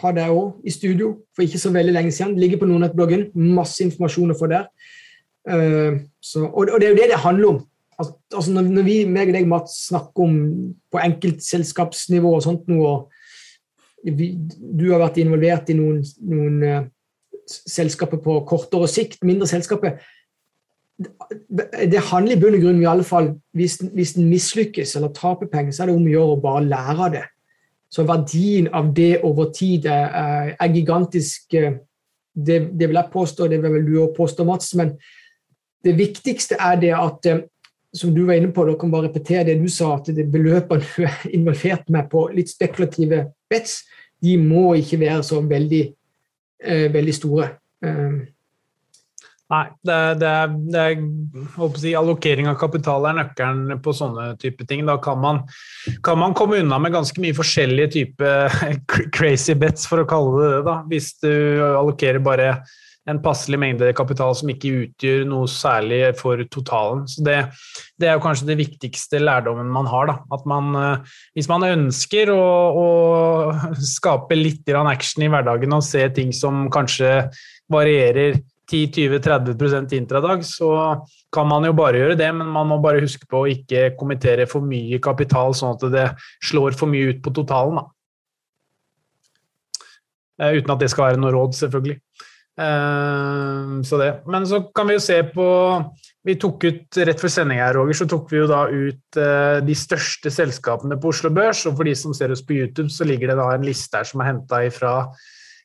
Speaker 2: hadde jeg òg i studio for ikke så veldig lenge siden. Det ligger på Nordnett-bloggen. Masse informasjon å få der. Eh, så, og, og det er jo det det handler om. Al- Altså når, vi meg og deg, Mats, snakker om på enkeltselskapsnivå og sånt noe, og vi, du har vært involvert i noen, noen uh, selskaper på kortere sikt, mindre selskaper det, handler i bunn og grunn i alle fall, hvis, hvis den mislykkes eller taper penger, så er det om å gjøre å bare lære av det. Så verdien av det over tid er, er, gigantisk. Det, det vil jeg påstå, det vil vel du òg påstå, Mats. Men det viktigste er det at eh, som du var inne på, dere kan bare repetere det du sa, at det beløpene du er involvert med på litt spekulative bets, de må ikke være så veldig, eh, veldig store. Eh,
Speaker 1: Nei, det det det er si, allokering av kapital er nøkkelen på sånne type ting. Da kan man, kan man komme unna med ganske mye forskjellige typer crazy bets, for å kalle det det, da, hvis du allokerer bare en passelig mengde kapital som ikke utgjør noe særlig for totalen. Så det, det er jo kanskje det viktigste lærdommen man har. Da. At man, eh, hvis man ønsker å, å skape litt action i hverdagen og se ting som kanskje varierer 10-20-30% intradag, så kan man jo bare gjøre det, men man må bare huske på å ikke kommentere for mye kapital, sånn at det slår for mye ut på totalen. Da. Eh, Uten at det skal være noe råd, selvfølgelig. Eh, Så det. Men så kan vi jo se på Vi tok ut rett før sending her, Roger, så tok vi jo da ut eh, de største selskapene på Oslo Børs. Og for de som ser oss på YouTube, så ligger det da en liste her som er henta ifra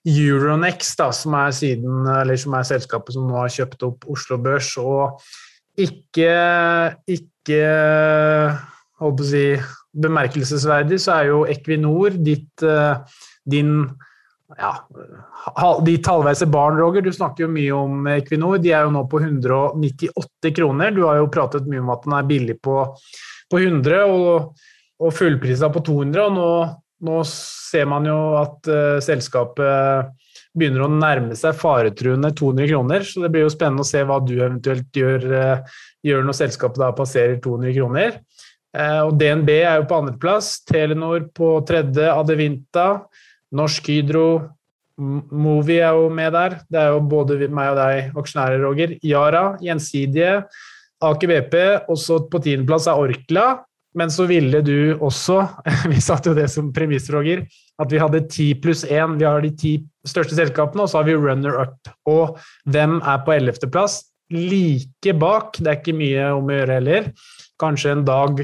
Speaker 1: Euronext, da, som er siden, eller som er selskapet som nå har kjøpt opp Oslo Børs. Og ikke, ikke holdt på å si, bemerkelsesverdig, så er jo Equinor ditt, eh, din ja, de tallveise barn, Roger. Du snakker jo mye om Equinor. De er jo nå på 198 kroner. Du har jo pratet mye om at den er billig på, på 100 og, og fullprisa på 200. og nå nå ser man jo at uh, selskapet begynner å nærme seg faretruende 200 kroner, så det blir jo spennende å se hva du eventuelt gjør, uh, gjør når selskapet da passerer 200 kroner. Uh, og DNB er jo på andreplass, Telenor på tredje, Adevinta, Norsk Hydro, Movi er jo med der. Det er jo både meg og deg aksjonærer, Roger. Yara, Gjensidige, Aker BP, også på tiendeplass er Orkla. Men så ville du også, vi satte jo det som premiss, Roger, at vi hadde ti pluss én. Vi har de ti største selskapene, og så har vi runner up. Og hvem er på ellevteplass? Like bak. Det er ikke mye om å gjøre heller. Kanskje en dag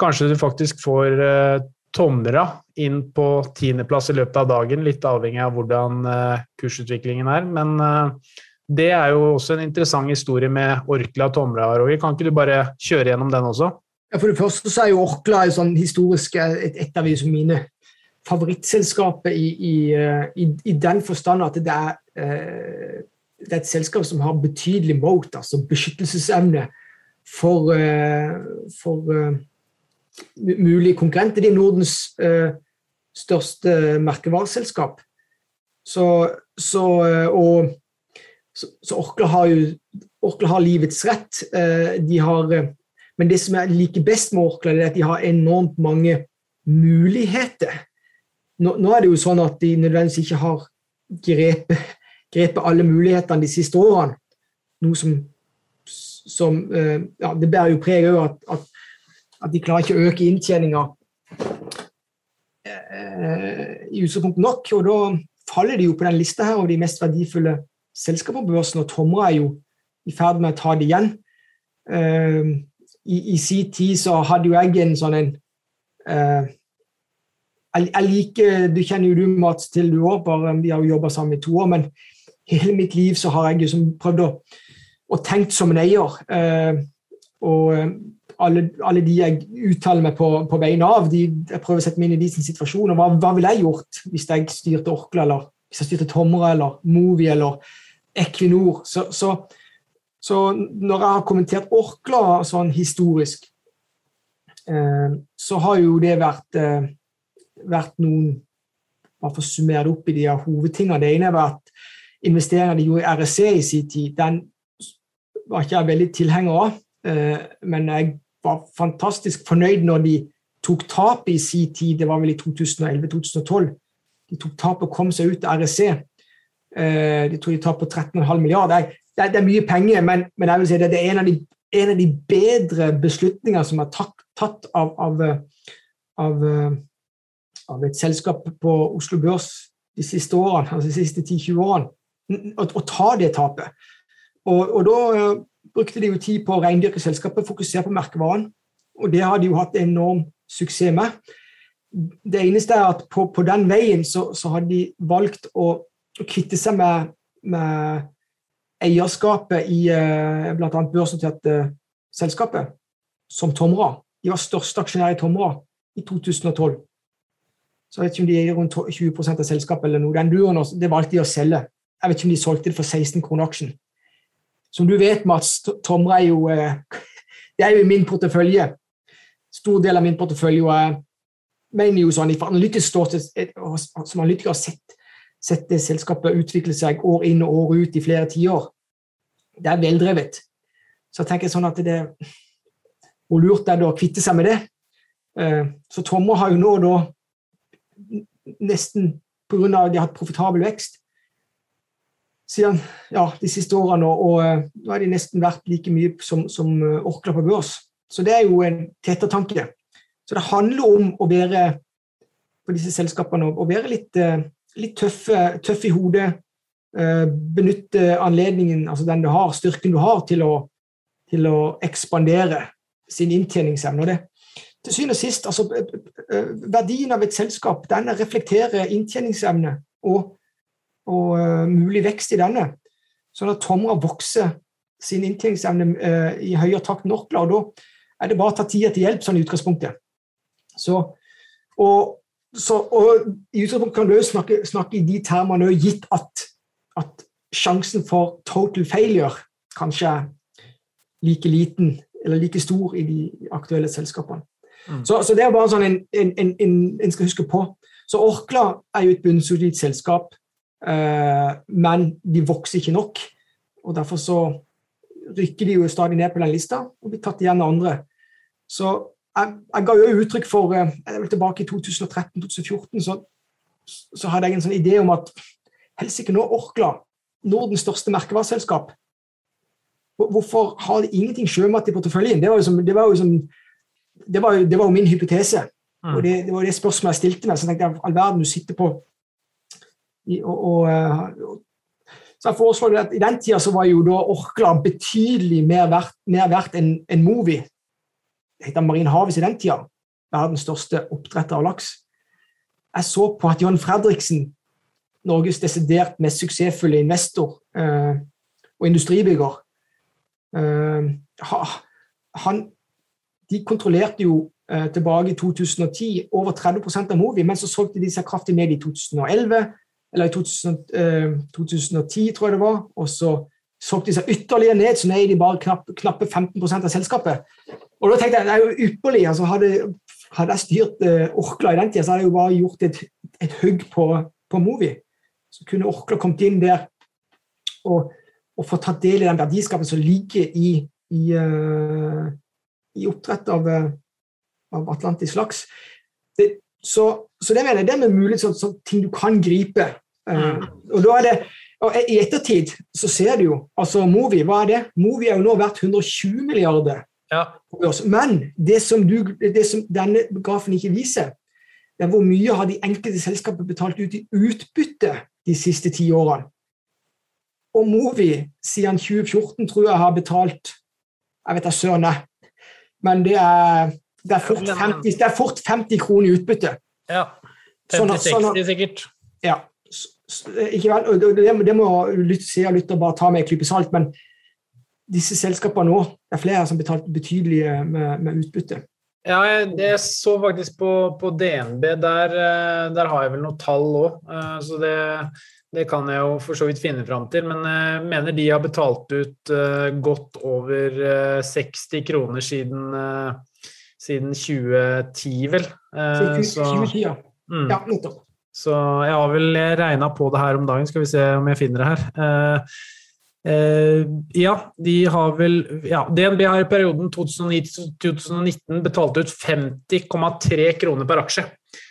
Speaker 1: Kanskje du faktisk får uh, Tomra inn på tiendeplass i løpet av dagen, litt avhengig av hvordan uh, kursutviklingen er. Men uh, det er jo også en interessant historie med Orkla og Tomra, Roger. Kan ikke du bare kjøre gjennom den også?
Speaker 2: For det første så er jo Orkla sånn historisk et, et av mine favorittselskaper i, i, i, i, den forstand at det er, det er et selskap som har betydelig moat, altså beskyttelsesevne, for, for mulige konkurrenter. Det er Nordens største merkevareselskap. Så, så, og, så, så Orkla har jo Orkla har livets rett. De har men det som jeg liker best med Orkla, er at de har enormt mange muligheter. Nå, nå er det jo sånn at de nødvendigvis ikke har grepet, grepet alle mulighetene de siste årene. Noe som, som ja, Det bærer jo preg av at, at, at, de klarer ikke å øke inntjeninga i utgangspunktet nok. Og da faller de jo på den lista her over de mest verdifulle selskapene på børsen, og Tomra er jo i ferd med å ta det igjen. Uh, i, i sin tid så hadde jo jeg en sånn en uh, jeg, liker Du kjenner jo du Mats til, du òg, bare vi har jo jobba sammen i to år. Men hele mitt liv så har jeg liksom prøvd å, å tenkt som en eier. Og alle, alle, de jeg uttaler meg på, på vegne av, de, jeg prøver å sette meg inn i deres situasjon. og hva, hva ville jeg gjort hvis jeg styrte Orkla, eller hvis jeg styrte Tomra, eller Movi eller Equinor? Så, så så når jeg har kommentert Orkla sånn historisk, eh, så har jo det vært, eh, vært noen Bare for å summere det opp i de hovedtingene. Det ene var at investeringene de gjorde i RSC i sin tid. Den var ikke jeg veldig tilhenger av, eh, men jeg var fantastisk fornøyd når de tok tapet i sin tid. Det var vel i 2011-2012. De tok tapet og kom seg ut av RSC. De tror de tap på 13,5 milliarder det, er, det er mye penger, men, men, jeg vil si det, det er en av, de, en av de bedre beslutninger som er tatt, tatt av, av, av, av, et selskap på Oslo Børs de siste årene, altså de siste 10-20 årene, å, ta det tapet. Og, og da brukte de jo tid på å reindyrke selskapet, fokusere på merkevaren. Og det har de jo hatt enorm suksess med. Det eneste er at på, på den veien så, så har de valgt å, kvitte seg med, med eierskapet i eh, bl.a. børsnoterte selskapet, som Tomra. De var største aksjonær i Tomra i 2012. Så jeg vet ikke om de eier rundt 20% av selskapet eller noe. Den duren det valgte de å selge. Jeg vet ikke om de solgte det for 16 kroner aksjen. Som du vet, Mats, Tomre er jo eh, Det er jo i min portefølje. Stor del av min portefølje. Og jeg mener jo sånn, Fra analytisk ståsted, som analytiker har sett sett det selskapet utvikle seg år inn og år ut i flere tiår. Det er veldrevet. Så jeg tenker sånn at det Hvor lurt er det å kvitte seg med det? Eh, så Tomre har jo nå da nesten pga. at de har hatt profitabel vekst siden ja, de siste årene, og, eh, nå har de nesten vært like mye som, som eh, Orkla på børs. Så det er jo en tettertanke. Så det handler om å være på disse selskapene å være litt litt tøff, tøff i hodet. Benytte anledningen, altså den du har, styrken du har, til å, til å ekspandere sin inntjeningsevne. Det, til syvende og sist, altså, Verdien av et selskap den reflekterer inntjeningsevne og, og uh, mulig vekst i denne. Sånn at Tomra vokser sin inntjeningsevne i høyere takt enn Orkla. og Da er det bare å ta tida til hjelp sånn i utgangspunktet. Så, og så, og I utgangspunktet kan du også snakke, snakke, i de termene gitt at, at, sjansen for total failure kanskje er like liten eller like stor i de aktuelle selskapene. Mm. Så, så, det er bare sånn en, en, en, en, skal huske på. Så Orkla er jo et bunnsolid selskap, men de vokser ikke nok. og Derfor så rykker de jo stadig ned på den lista og blir tatt igjen av andre. Så jeg, jeg, ga jo uttrykk for eh, jeg vil Tilbake i 2013-2014 så, så, hadde jeg en sånn idé om at helsike, nå Orkla, Nordens største merkevareselskap Hvorfor har de ingenting sjømat i porteføljen? Det var jo, som, det var jo, som, det var, det var jo min hypotese. Mm. Og det, det, var det spørsmålet jeg stilte meg. Så tenkte jeg all verden du sitter på og, og, eh, så jeg foreslår at I den tida så var jo da Orkla betydelig mer verdt, mer verdt enn en Movi het Marin Havis i den tida, verdens største oppdretter av laks. Jeg så på at John Fredriksen, Norges desidert mest suksessfulle investor eh, og industribygger eh, han, de kontrollerte jo eh, tilbake i 2010 over 30% av Movi, men så solgte de seg kraftig ned i 2011, eller i 2000, eh, 2010, tror jeg det var. Og så solgte de seg ytterligere ned, så nå er de bare knapp, knappe 15% av selskapet. Og da tenkte jeg det er jo ypperlig. altså Hadde, hadde jeg styrt eh, Orkla i den tida, så hadde jeg jo bare gjort et, et hugg på, på Movi. Så kunne Orkla kommet inn der og, og få tatt del i den verdiskapen som ligger i, i, uh, i oppdrett av, uh, av atlantisk laks. Det, så, så, det mener jeg det er mulig sånn, sånn ting du kan gripe. Uh, og da er det og I ettertid så ser du jo altså Movi, hva er det? Movi er jo nå verdt 120 milliarder.
Speaker 1: Ja.
Speaker 2: Men det som, du, det som denne grafen ikke viser, det er hvor mye har de enkelte selskapene betalt ut i utbytte de siste ti årene. Og Movi siden 2014 tror jeg har betalt Jeg vet da søren, men det er, det, er fort 50, det er fort 50 kroner i utbytte.
Speaker 1: Ja. 50-60 sånn, sånn, sikkert.
Speaker 2: Ja. Ikke vel, det, det må se og lytte bare ta med en klype salt, men disse selskapene nå, det er flere som har betalt betydelig med, med utbytte.
Speaker 1: Ja, jeg, så faktisk på, på DNB. Der, eh, der, har jeg vel noen tall òg. Eh, så det, det, kan jeg jo for så vidt finne fram til. Men jeg eh, mener de har betalt ut godt over 60 kroner siden, siden 2010, vel.
Speaker 2: Siden 2010, ja. Mm. ja nettopp.
Speaker 1: Så jeg har vel regna på det her om dagen, skal vi se om jeg finner det her. Uh, ja, de har vel ja, DNB har i perioden 2009-2019 betalt ut 50,3 kroner per aksje.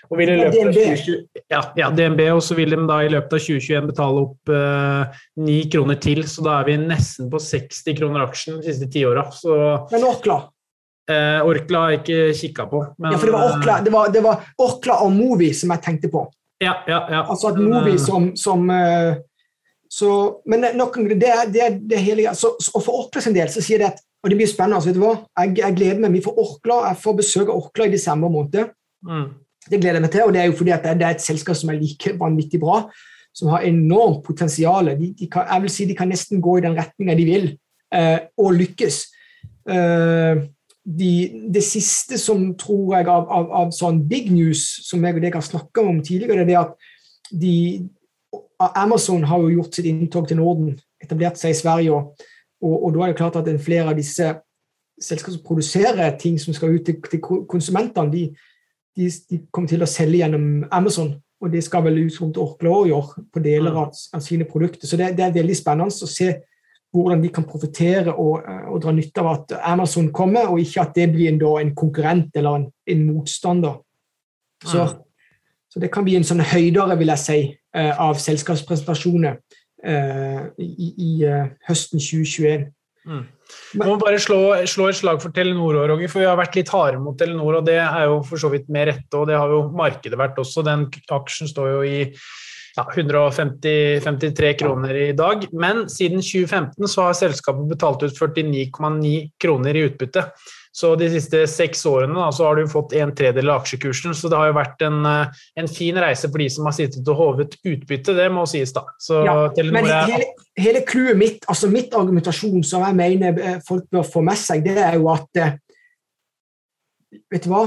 Speaker 1: Og vil i løpet av 2020, ja, ja, DNB, og så vil de da i løpet av 2021 betale opp eh, 9 kroner til. Så da er vi nesten på 60 kroner aksjen de siste ti åra.
Speaker 2: Men Orkla?
Speaker 1: Uh, Orkla har jeg ikke kikka på. Men,
Speaker 2: ja, for det var, Orkla, det, var, det var, Orkla, og Movi som jeg tenkte på.
Speaker 1: Ja, ja, ja.
Speaker 2: Altså at Movi som, som uh, så, men noen, det, det, det hele, så, og for Orkla sin del så sier det at og det blir spennende. Altså, vet du hva? Jeg, jeg gleder meg Vi for Orkla. Jeg får besøke Orkla i desember måned. Mm. Det gleder jeg meg til, og det er jo fordi at det, det er et selskap som er like vanvittig bra. Som har enormt potensial. De, de kan, jeg vil si de kan nesten gå i den retninga de vil, eh, og lykkes. Eh, de, det siste som tror jeg av, av, av, sånn big news, som jeg og deg har snakka om tidligere, det er at de, Amazon har jo gjort sitt inntog til Norden, etablert seg i Sverige. Og, og, og da er det klart at flere av disse selskapene som produserer ting som skal ut til, til konsumentene, de, de, de, kommer til å selge gjennom Amazon. Og det skal vel ut som Orkla òg gjøre på deler av, av, sine produkter. Så det, det, er veldig spennende å se hvordan de kan profitere og, og, dra nytte av at Amazon kommer, og ikke at det blir en, da, en konkurrent eller en, en motstander. Så, mm. så, det kan bli en sånn høydere, vil jeg si, Eh, av selskapspresentasjoner eh, i, i eh, høsten 2021. Mm.
Speaker 1: Jeg må bare slå, slå, et slag for Telenor, Roger, for vi har vært litt harde mot Telenor. og Det er jo for så vidt med rette, og det har jo markedet vært også. Den aksjen står jo i ja, 153 kroner i dag. Men siden 2015 så har selskapet betalt ut 49,9 kroner i utbytte. Så de siste seks årene da, så har du fått en tredjedel av aksjekursen. Så det har jo vært en, eh, en fin reise for de som har sittet og håvet utbytte, det må sies, da. Så
Speaker 2: ja, men hele, hele clouet mitt, altså mitt argumentasjon som jeg mener eh, folk bør få med seg, det er jo at eh, Vet du hva,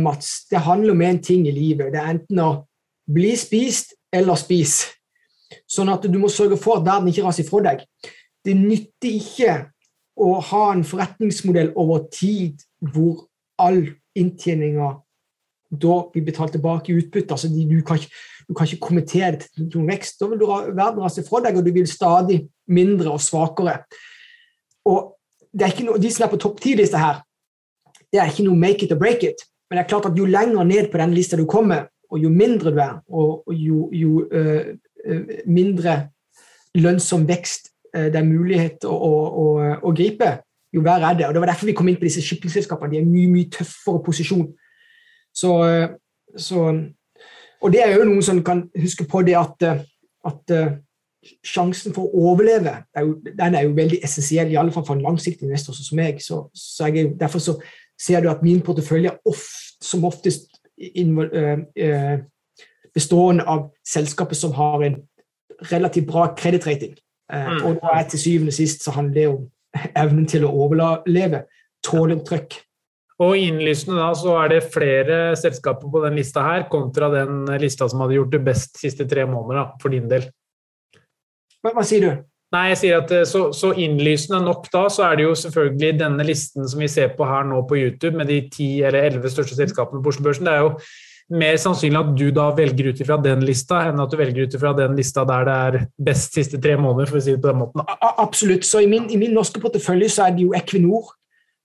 Speaker 2: Mats? Det handler om én ting i livet. Det er enten å bli spist eller spis. Sånn at du må sørge for at verden ikke raser ifra deg. Det nytter ikke å ha en forretningsmodell over tid hvor all inntjeninga da blir betalt tilbake i utbytte. Altså, du, kan ikke, du, kan ikke, kommentere det til noen vekst. Da vil verden rase fra deg, og du vil stadig mindre og svakere. Og noe, De som er på topp ti-lista her, det er ikke noe make it or break it. Men det er klart at jo lenger ned på den lista du kommer, og jo mindre du er, og, jo, jo uh, mindre lønnsom vekst uh, det er mulighet å, å, å, å gripe, jo verre er det. Og Det var derfor vi kom inn på disse shippingselskapene. De er mye mye tøffere posisjon. Så, så, og det er jo noen som kan huske på det at, at sjansen for å overleve er jo, den er jo veldig essensiell, i alle fall for en langsiktig investor som meg. Så, så jeg, derfor så ser du at min portefølje oft, som oftest bestående av selskaper som har en relativt bra kredittrating. Eh, mm. Og da er til syvende og sist så handler det om evnen til å overleve, tåle trøkk.
Speaker 1: Og innlysende da, så er det flere selskaper på den lista her, kontra den lista som hadde gjort det best de siste tre måneder, da, for din del.
Speaker 2: Hva, hva sier du?
Speaker 1: Nei, jeg sier at så, så, innlysende nok da, så er det jo selvfølgelig denne listen som vi ser på her nå på YouTube, med de ti eller elleve største selskapene på Oslo-børsen. Det er jo mer sannsynlig at du da velger ut ifra den lista, enn at du velger ut ifra den lista der det er best siste tre måneder, for å si det på den måten.
Speaker 2: Absolutt. Så i min, i min norske portefølje så er det jo Equinor,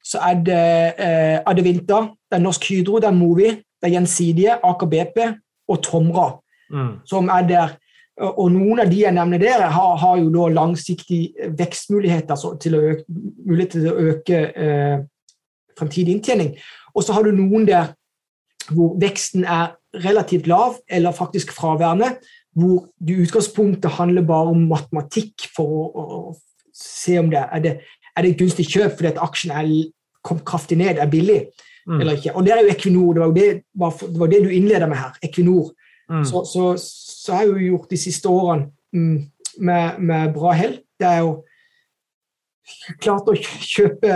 Speaker 2: så er det eh, Adevinta, det er Norsk Hydro, det er Movi, det er Gjensidige, Aker BP og Tomra mm. som er der. Og noen av de jeg nevner der, har, har jo da langsiktige vekstmuligheter altså til å øke, mulighet til å øke eh, fremtidig inntjening. Og så har du noen der hvor veksten er relativt lav eller faktisk fraværende, hvor det i utgangspunktet handler bare om matematikk for å, å se om det er, det er det gunstig kjøp fordi at aksjen er kom kraftig ned, er billig mm. eller ikke. Og det er jo Equinor. Det var det, det, var det du innleda med her. Equinor. Mm. Så, så, så har jeg jo gjort de siste årene mm, med, med, bra hell. Det er jo klart å kjøpe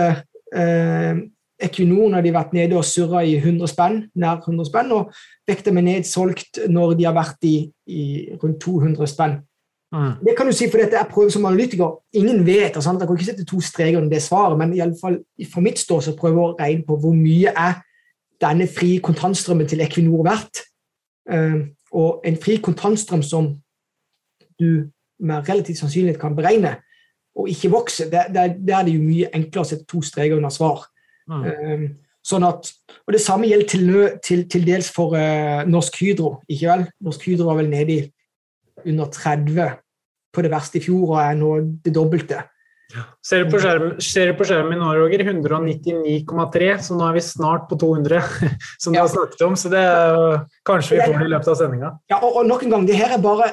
Speaker 2: eh, Equinor når de har vært nede og surra i 100 spenn, nær 100 spenn, og vekk med nedsolgt når de har vært i, i rundt 200 spenn. Mm. Det kan du si, for dette er prøve som analytiker. Ingen vet. Altså, jeg kan ikke sette to streker under det svaret, men i alle fall, fra mitt ståsted jeg å regne på hvor mye er denne frie kontantstrømmen til Equinor verdt. Uh, og en fri kontantstrøm som du med relativt sannsynlighet kan beregne, og ikke vokse, der, der, der er det jo mye enklere å sette to streker under svar. Mm. Um, sånn at, og Det samme gjelder til, til, til dels for uh, Norsk Hydro. ikke vel? Norsk Hydro var vel nede i under 30 på det verste i fjor og er nå det dobbelte.
Speaker 1: Ser, du på du på skjermen nå, Roger? 199,3, så nå er vi snart på 200. Som du ja. har snakket om, så det er, kanskje vi får det i løpet av sendinga.
Speaker 2: Ja, og, og, nok en gang, det her er bare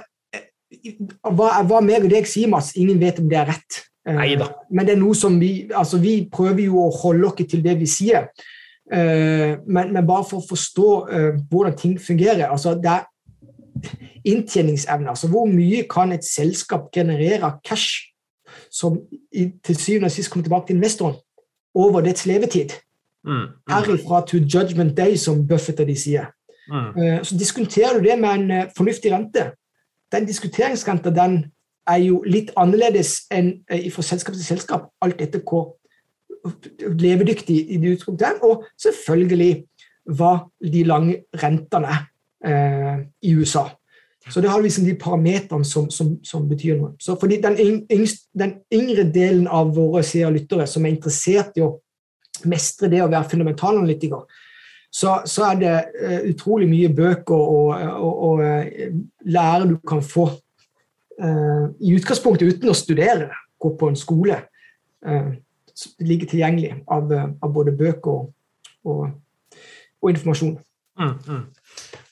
Speaker 2: hva, hva meg og deg sier, Mats, ingen vet om det er rett.
Speaker 1: Neida.
Speaker 2: Men det er noe som vi altså Vi prøver jo å holde oss til det vi sier. Men, men, bare for å forstå hvordan ting fungerer altså det er inntjeningsevne. Altså hvor mye kan et selskap generere cash som til syvende og sist kommer tilbake til investoren over dets levetid? Mm, mm. Herifra to judgment day, som Buffett og de sier. Mm. Så diskuterer du det med en fornuftig rente. Den diskuteringsrenta den er jo litt annerledes enn eh, fra selskap til selskap, alt etter hvor levedyktig i det utgangspunktet er, og selvfølgelig hva de lange rentene er eh, i USA. Så det har liksom de parametrene som, som, som, betyr noe. Så fordi den, yngst, den yngre delen av våre seere lyttere som er interessert i å mestre det å være fundamentalanalytiker, så, så er det uh, utrolig mye bøker og, og, og uh, lære du kan få uh, i utgangspunktet uten å studere, gå på en skole. Uh, ligger tilgjengelig av, av, både bøker og, og informasjon. Mm, mm.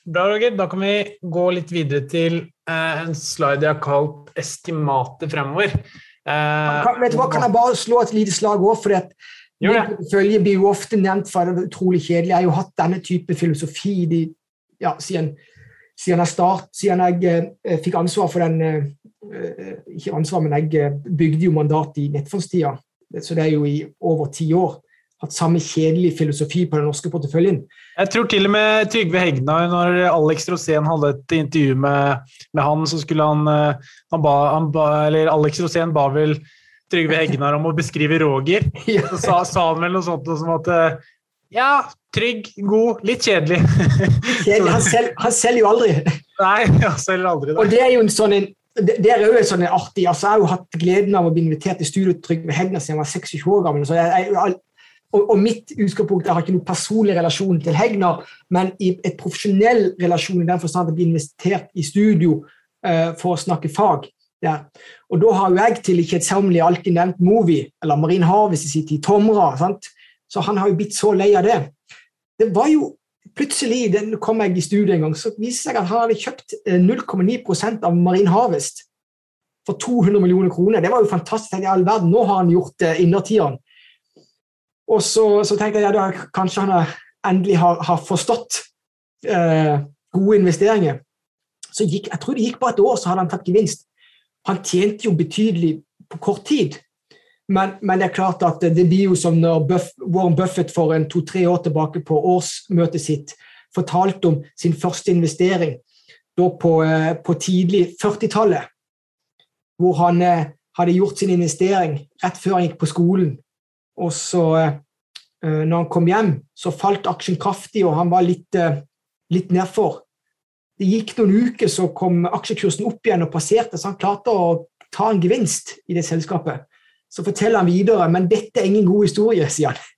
Speaker 1: Bra, Roger. Da kan vi gå litt videre til eh, en slide jeg har kalt 'estimatet fremover'.
Speaker 2: Kan, vet du hva, kan jeg bare slå et lite slag òg? For følge blir jo ofte nevnt for det utrolig kjedelig. Jeg har jo hatt denne type filosofi de, ja, siden siden jeg, start, siden jeg eh, fikk ansvar for den eh, eh, Ikke ansvar, men jeg eh, bygde jo mandat i nettfondstida, så det er jo i over ti år. Hatt samme kjedelige filosofi på den norske porteføljen.
Speaker 1: Jeg tror til og med Trygve Hegnar, når Alex Rosén hadde et intervju med, med han, så skulle han, eh, han, ba, han ba, Eller Alex Rosén ba vel Trygve Hegnar om å beskrive Roger. Så sa, sa han vel noe sånt som at ja, trygg, god, litt kjedelig.
Speaker 2: kjedelig. Han, selv, han, selger jo aldri.
Speaker 1: Nei, han selger aldri.
Speaker 2: det. Og det er jo en sånn en, det er jo sånn en artig altså Jeg har jo hatt gleden av å bli invitert til studio til Trygve Hegnar siden jeg var 26 år gammel. så jeg, jeg, og, og, mitt utgangspunkt jeg har ikke noen personlig relasjon til Hegnar, men i et profesjonell relasjon i den forstand at jeg blir investert i studio uh, for å snakke fag. Der. Og da har jo jeg til ikke kjedsommelig alltid nevnt Movi, eller Marin Harvest i sin tid, Tomra. sant? Så han har jo blitt så lei av det. Det var jo Plutselig den kom jeg i studio en gang, så viste jeg at han hadde kjøpt 0,9 eh, av Marin Harvest for 200 millioner kroner. Det var jo fantastisk. i all verden, Nå har han gjort det uh, innertieren. Og så, så, tenkte jeg ja, kanskje han endelig har, har forstått eh, gode investeringer. Så gikk, Jeg tror det gikk bare et år, så hadde han tatt gevinst. Han tjente jo betydelig på kort tid. Men, men, det er klart at det blir jo som når Buff, Warren Buffett for en to-tre år tilbake på årsmøtet sitt fortalte om sin første investering da på, eh, på tidlig 40-tallet. Hvor han eh, hadde gjort sin investering rett før han gikk på skolen. Og så, eh, når han kom hjem, så falt aksjen kraftig, og han var litt, litt nedfor. Det gikk noen uker, så kom aksjekursen opp igjen og passerte, så han klarte å ta en gevinst i det selskapet. Så forteller han videre men dette er ingen god historie, sier han.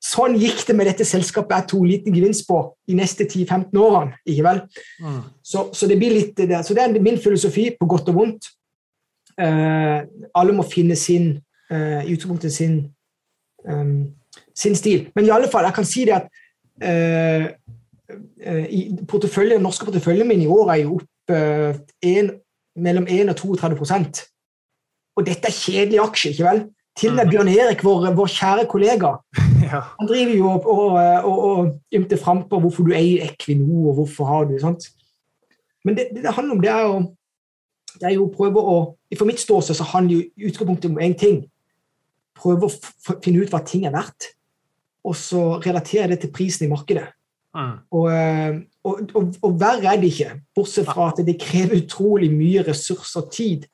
Speaker 2: Sånn gikk det med dette selskapet jeg tok liten gevinst på de neste 10-15 årene. ikke vel? Mm. Så, så, det blir litt det. Så det er min filosofi, på godt og vondt. Uh, alle må finne sin i utgangspunktet sin, um, sin stil. Men i alle fall, jeg kan si det at uh, i porteføljen, norske porteføljen min i år er jo opp en, mellom 1 og 32 Og dette er kjedelige aksjer, ikke vel? Til og med mm. Bjørn Erik, vår, vår kjære kollega, ja. han driver jo og, og, og, og ymter frampå hvorfor du eier Equinor, og hvorfor har du sant? Men det, det, det handler om det er, jo, det er jo å prøve å For mitt ståsted så handler jo utgangspunktet om én ting. Prøve å finne ut hva ting er verdt, og så relatere det til prisen i markedet. Mm. Og, og, og, verre er det ikke, bortsett fra at det krever utrolig mye ressurser og tid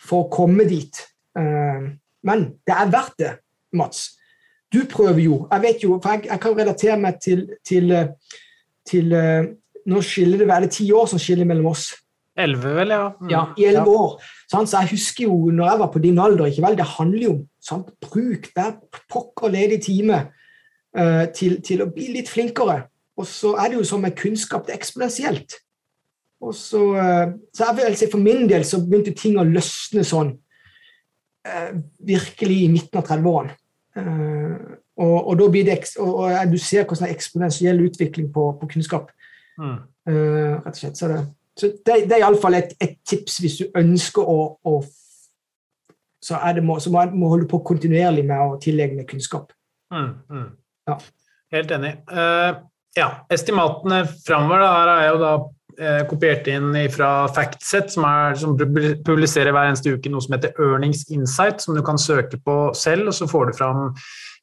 Speaker 2: for å komme dit. Uh, men det er verdt det, Mats. Du prøver jo. Jeg vet jo, for jeg, jeg kan relatere meg til, til, til uh, Nå skiller det vel ti år som skiller mellom oss.
Speaker 1: Elleve, vel, ja.
Speaker 2: Mm. Ja, i elleve år. Sant? Så jeg husker jo når jeg var på din alder, ikke vel, det handler jo om sant? bruk hver pokker ledig time uh, til, til, å bli litt flinkere. Og så er det jo som med kunnskap, det er eksponentielt. Og så, uh, så jeg vil si For min del så begynte ting å løsne sånn uh, virkelig i midten av 30-årene. Eh, og, og, da blir det, og, og du ser hvordan det er eksponentiell utvikling på, på kunnskap. Mm. Uh, rett og slett. Så det, så det, det er iallfall et, et tips hvis du ønsker å, å så, det må, så må man holde på kontinuerlig med å tilegne kunnskap. Mm,
Speaker 1: mm. Ja. Helt enig. Uh, ja, estimatene framover er jo da uh, kopiert inn fra Factset, som, er, som, publiserer hver eneste uke noe som heter Earnings Insight, som du kan søke på selv, og så får du fram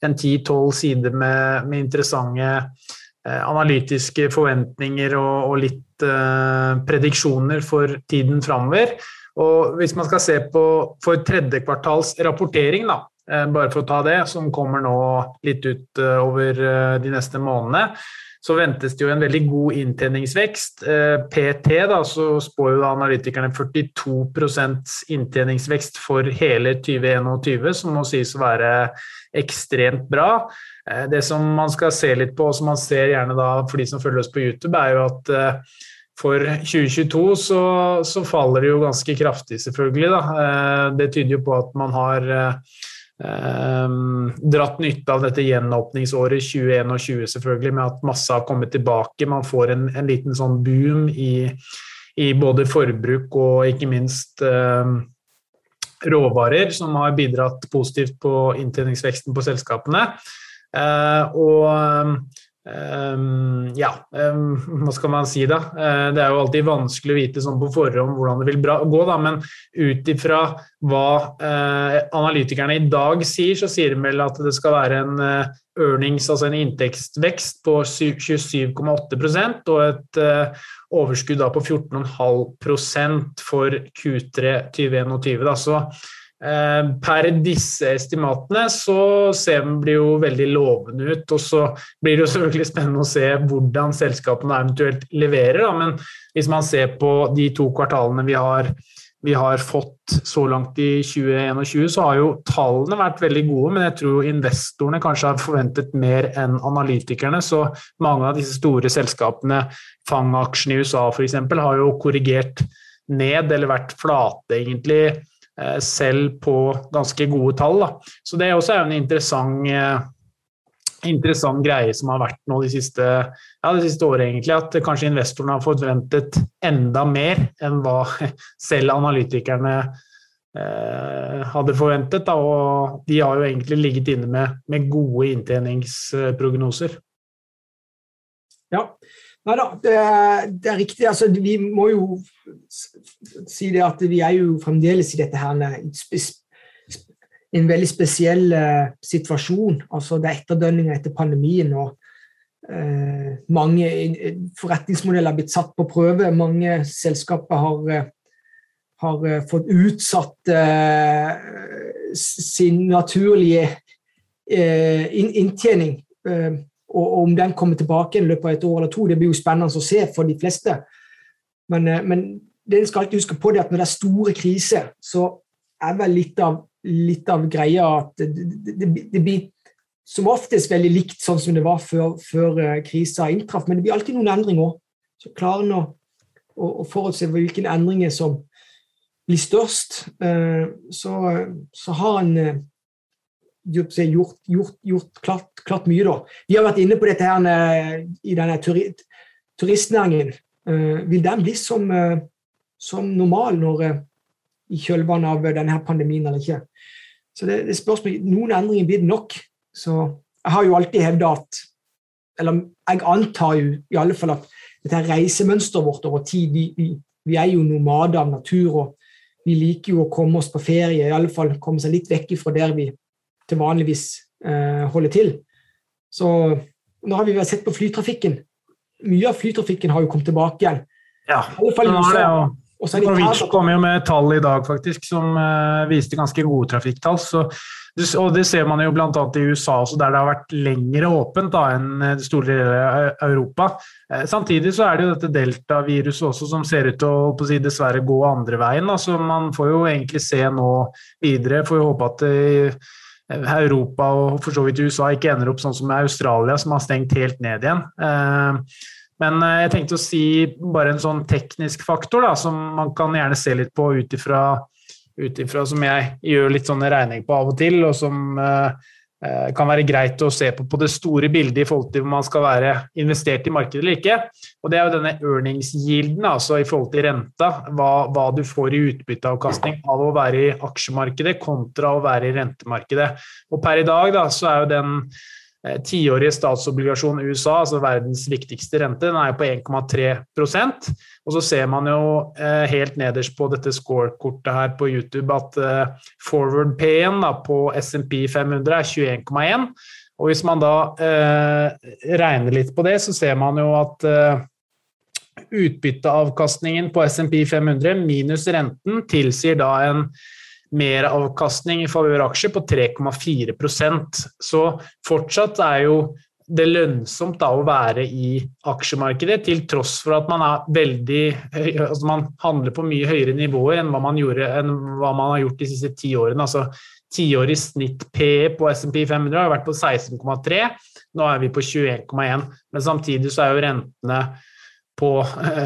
Speaker 1: en 10-12 sider med, med interessante analytiske forventninger og, og litt eh, prediksjoner for tiden framover. Og hvis man skal se på for tredje kvartals rapportering, da, eh, bare for å ta det, som kommer nå litt ut eh, over eh, de neste månedene, så ventes det jo en veldig god inntjeningsvekst. Eh, PT da, så spår jo analytikerne 42% inntjeningsvekst for hele 2021, som må sies å være ekstremt bra. Eh, det som man skal se litt på, og som man ser gjerne da for de som følger oss på YouTube, er jo at eh, for 2022 så, så faller det jo ganske kraftig, selvfølgelig. Da. Det tyder jo på at man har Um, dratt nytte av dette gjenåpningsåret 2021 selvfølgelig, med at masse har kommet tilbake. Man får en, en liten sånn boom i, i, både forbruk og ikke minst um, råvarer, som har bidratt positivt på inntjeningsveksten på selskapene. Uh, og Um, ja, um, hva skal man si da? Uh, det er jo alltid vanskelig å vite sånn på forhånd hvordan det vil gå, da, men ut ifra hva uh, analytikerne i dag sier, så sier de vel at det skal være en uh, earnings, altså en inntektsvekst på 27,8 og et overskudd da på 14,5 for Q3 2021. Da. Så Eh, per disse estimatene så ser det jo veldig lovende ut. Og så blir det jo selvfølgelig spennende å se hvordan selskapene eventuelt leverer. Da. Men hvis man ser på de to kvartalene vi har, vi har fått så langt i 2021, så har jo tallene vært veldig gode. Men jeg tror investorene kanskje har forventet mer enn analytikerne. Så mange av disse store selskapene, Fang-aksjene i USA f.eks., har jo korrigert ned eller vært flate, egentlig Eh, selv på ganske gode tall. Da. Så det også er en interessant, eh, interessant greie som har vært nå de siste, ja, de siste året, egentlig. At kanskje investorene har forventet enda mer enn hva selv analytikerne eh, hadde forventet. Da, og de har jo egentlig ligget inne med, med gode inntjeningsprognoser.
Speaker 2: Ja, Nei da, det, det, er riktig. Altså, vi må jo si det at vi er jo fremdeles i dette her en veldig spesiell uh, situasjon. Altså, det er etterdønninger etter pandemien. og uh, Mange forretningsmodeller har blitt satt på prøve. Mange selskaper har, har fått utsatt sin naturlige inntjening. Og, om den kommer tilbake i løpet av et år eller to, det blir jo spennende å se for de fleste. Men, men det en skal alltid huske på det at når det er store kriser, så er vel litt av litt av greia at det, det, det, blir som oftest veldig likt sånn som det var før, før uh, krisa inntraff, men det blir alltid noen endringer. Så klarer en å, å, å, forutse hvilke endringer som blir størst. Uh, så, så, har en gjort, gjort, gjort klart, klart, mye, da. Vi har vært inne på dette her i denne turi, turistnæringen. vil den bli som, som normal når i kjølvannet av denne pandemien eller ikke. Så det, det spørs Noen endringer blir det nok. Så jeg har jo alltid hevda at Eller jeg antar jo i alle fall at dette reisemønsteret vårt over tid vi, vi, vi, er jo nomader av natur, og vi liker jo å komme oss på ferie, i alle fall komme seg litt vekk fra der vi til vanligvis eh, holder til. Så nå har vi sett på flytrafikken. Mye av flytrafikken har jo kommet tilbake igjen.
Speaker 1: Ja, I alle det, USA. Norwegian kom jo med tall i dag faktisk som uh, viste ganske gode trafikktall. Så, og Det ser man jo bl.a. i USA, der det har vært lengre åpent da, enn eh, det store deler av Europa. Uh, samtidig så er det jo dette deltaviruset også som ser ut til å, si, dessverre gå andre veien. Altså, man får jo egentlig se nå videre. Får jo håpe at uh, Europa og for så vidt USA ikke ender opp sånn som Australia, som har stengt helt ned igjen. Uh, men eh, jeg tenkte å si bare en sånn teknisk faktor da, som man kan gjerne se litt på ut ifra, som jeg gjør litt sånne regning på av og til, og som eh, eh, kan være greit å se på på det store bildet i forhold til om man skal være investert i markedet eller ikke. Og Det er jo denne earnings-yielden, altså i forhold til renta. Hva, hva du får i utbytteavkastning av å være i aksjemarkedet kontra å være i rentemarkedet. Og Per i dag da, så er jo den Eh, tiårige statsobligasjon i USA, altså verdens viktigste rente, den er jo på 1,3% Og så ser man jo eh, helt nederst på dette score-kortet her på YouTube at eh, forward payen på SMP 500 er 21,1. Og hvis man da eh, regner litt på det, så ser man jo at eh, utbytteavkastningen på SMP 500 minus renten tilsier da en meravkastning i favør aksjer på 3,4% Så fortsatt er jo det lønnsomt da å være i aksjemarkedet, til tross for at man er veldig altså man handler på mye høyere nivåer enn hva man, gjorde, enn hva man har gjort de siste ti årene. altså Tiårig snitt PE på SMP 500 har vært på 16,3, nå er vi på 21,1. Men samtidig så er jo rentene på,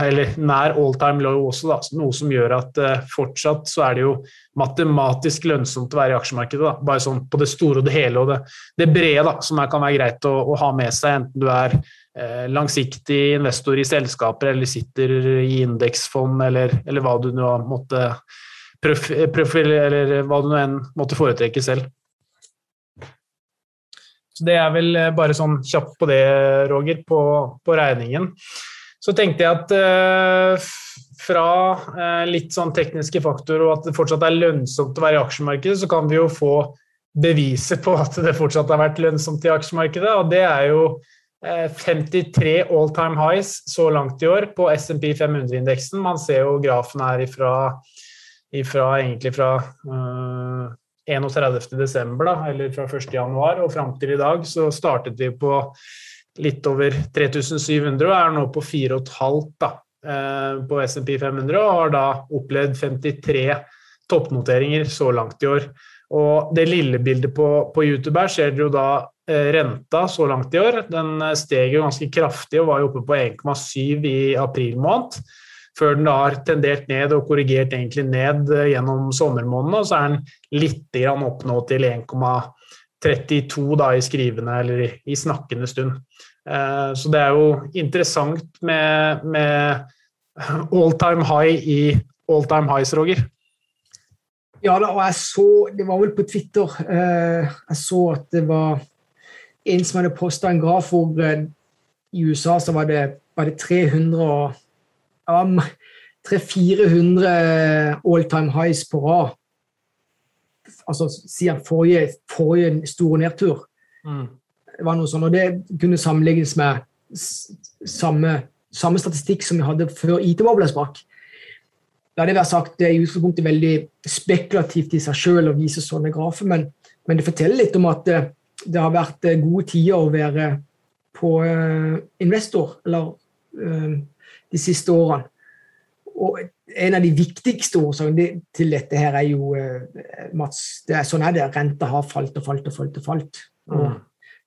Speaker 1: eller nær all time low også, da, noe som gjør at uh, fortsatt så er det jo matematisk lønnsomt å være i aksjemarkedet. Da. Bare sånn på det store og det hele og det, det brede, da, som kan være greit å, å, ha med seg, enten du er eh, langsiktig investor i selskaper eller sitter i indeksfond eller, eller, hva du nå måtte profil, eller hva du nå enn måtte foretrekke selv. Så Det er vel eh, bare sånn kjapt på det, Roger, på, på regningen. Så tenkte jeg at uh, fra uh, litt sånn tekniske faktorer og at det fortsatt er lønnsomt å være i aksjemarkedet, så kan vi jo få beviset på at det fortsatt har vært lønnsomt i aksjemarkedet. Og det er jo uh, eh, 53 all time highs så langt i år på SMP 500-indeksen. Man ser jo grafen her ifra, ifra egentlig fra 31.12., eller fra 1.1. og fram til i dag, så startet vi på litt over 3700 og er nå på 4,5 eh, på SMP 500 og har da opplevd 53 toppnoteringer så langt i år. Og det lille bildet på, på YouTube her ser dere jo da eh, renta så langt i år. Den eh, steg jo ganske kraftig og var jo oppe på 1,7 i april måned. Før den da har tendert ned og korrigert egentlig ned gjennom sommermånedene. Så er den litt opp nå til 1,8 32 da, i skrivende eller i, i snakkende stund. Eh, så det er jo interessant med, med all time high i all time highs, Roger.
Speaker 2: Ja da, og jeg så Det var vel på Twitter eh, jeg så at det var en som hadde posta en graf hvor eh, i USA så var det, var det 300 um, 300-400 all time highs på rad altså siden forrige, forrige store nedtur.
Speaker 1: Mm.
Speaker 2: Det var noe sånn, og det kunne sammenlignes med samme, samme statistikk som vi hadde før IT-bobla sprakk. La det være sagt, det er i utgangspunktet veldig spekulativt i seg sjøl å vise sånne grafer, men, men, det forteller litt om at det, det har vært gode tider å være på uh, investor eller uh, de siste årene. Og en av de viktigste årsakene til dette her er jo uh, Mats, det er, sånn er det. Renta har falt og falt og falt. og falt. Og mm.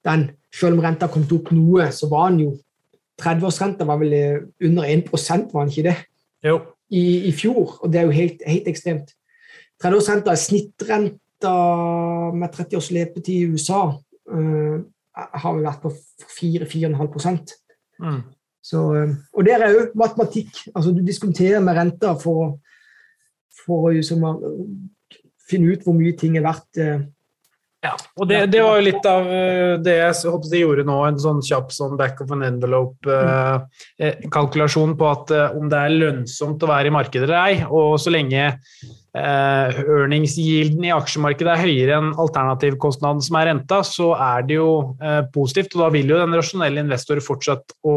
Speaker 2: den, selv om renta har kommet opp noe, så var den jo 30-årsrenta var vel under 1 var den ikke det?
Speaker 1: Jo.
Speaker 2: I, I, fjor, og det er jo helt, helt ekstremt. 30-årsrenta er snittrenta med 30 års lepetid i USA. Uh, har vi vært på 4-4,5 mm. Så, eh, og der er òg matematikk. altså Du diskonterer med renta for, for å liksom, finne ut hvor mye ting er verdt. Eh,
Speaker 1: ja, og det, det, var jo litt av eh, det jeg håper de gjorde nå, en sånn kjapp sånn back of an envelope-kalkulasjon på at om det er lønnsomt å være i markedet eller ei. Og så lenge eh, earnings-yielden i aksjemarkedet er høyere enn alternativkostnaden som er renta, så er det jo eh, positivt. Og da vil jo den rasjonelle investor fortsatt å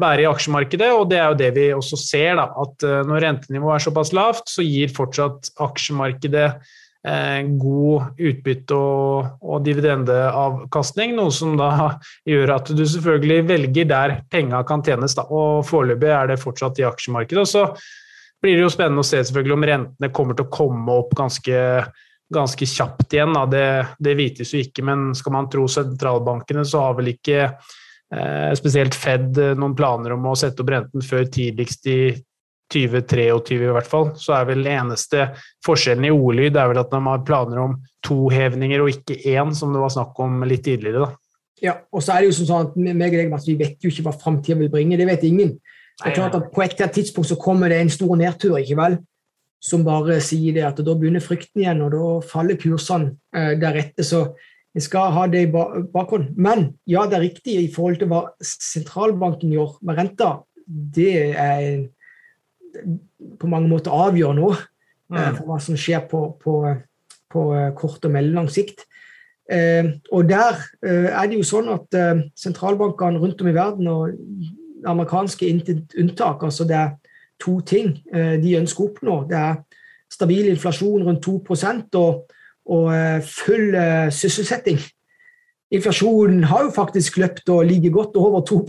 Speaker 1: være i aksjemarkedet, og det er jo det vi også ser. da, at uh, Når rentenivået er såpass lavt, så gir fortsatt aksjemarkedet uh, god utbytte og, og dividendeavkastning, noe som da gjør at du selvfølgelig velger der penga kan tjenes. da, og Foreløpig er det fortsatt i aksjemarkedet. og så blir det jo spennende å se selvfølgelig om rentene kommer til å komme opp ganske ganske kjapt igjen. Det, det vites jo ikke, men skal man tro sentralbankene, så har vel ikke Eh, spesielt Fed eh, noen planer om å sette opp renten før tidligst i 2023 i hvert fall. Så er vel eneste forskjellen i ordlyd er vel at de har planer om to hevninger og ikke én, som det var snakk om litt tidligere. da.
Speaker 2: Ja, og så er det jo sånn at meg og deg, Vi vet jo ikke hva framtida vil bringe. Det vet ingen. Det er klart at På et tidspunkt så kommer det en stor nedtur ikke vel? som bare sier det at da begynner frykten igjen, og da faller kursene eh, deretter. Så vi skal ha det i bakhånd. Men ja, det er riktig i forhold til hva sentralbanken gjør med renta. Det er på mange måter avgjørende nå mm. Eh, for hva som skjer på, på, på eh, kort og mellomlang sikt. Eh, og der er det jo sånn at sentralbankene rundt om i verden, og amerikanske unntak, altså det er to ting de ønsker å oppnå. Det er stabil inflasjon rundt 2% og og eh, full eh, sysselsetting. Inflasjonen har jo faktisk løpt og ligger godt over 2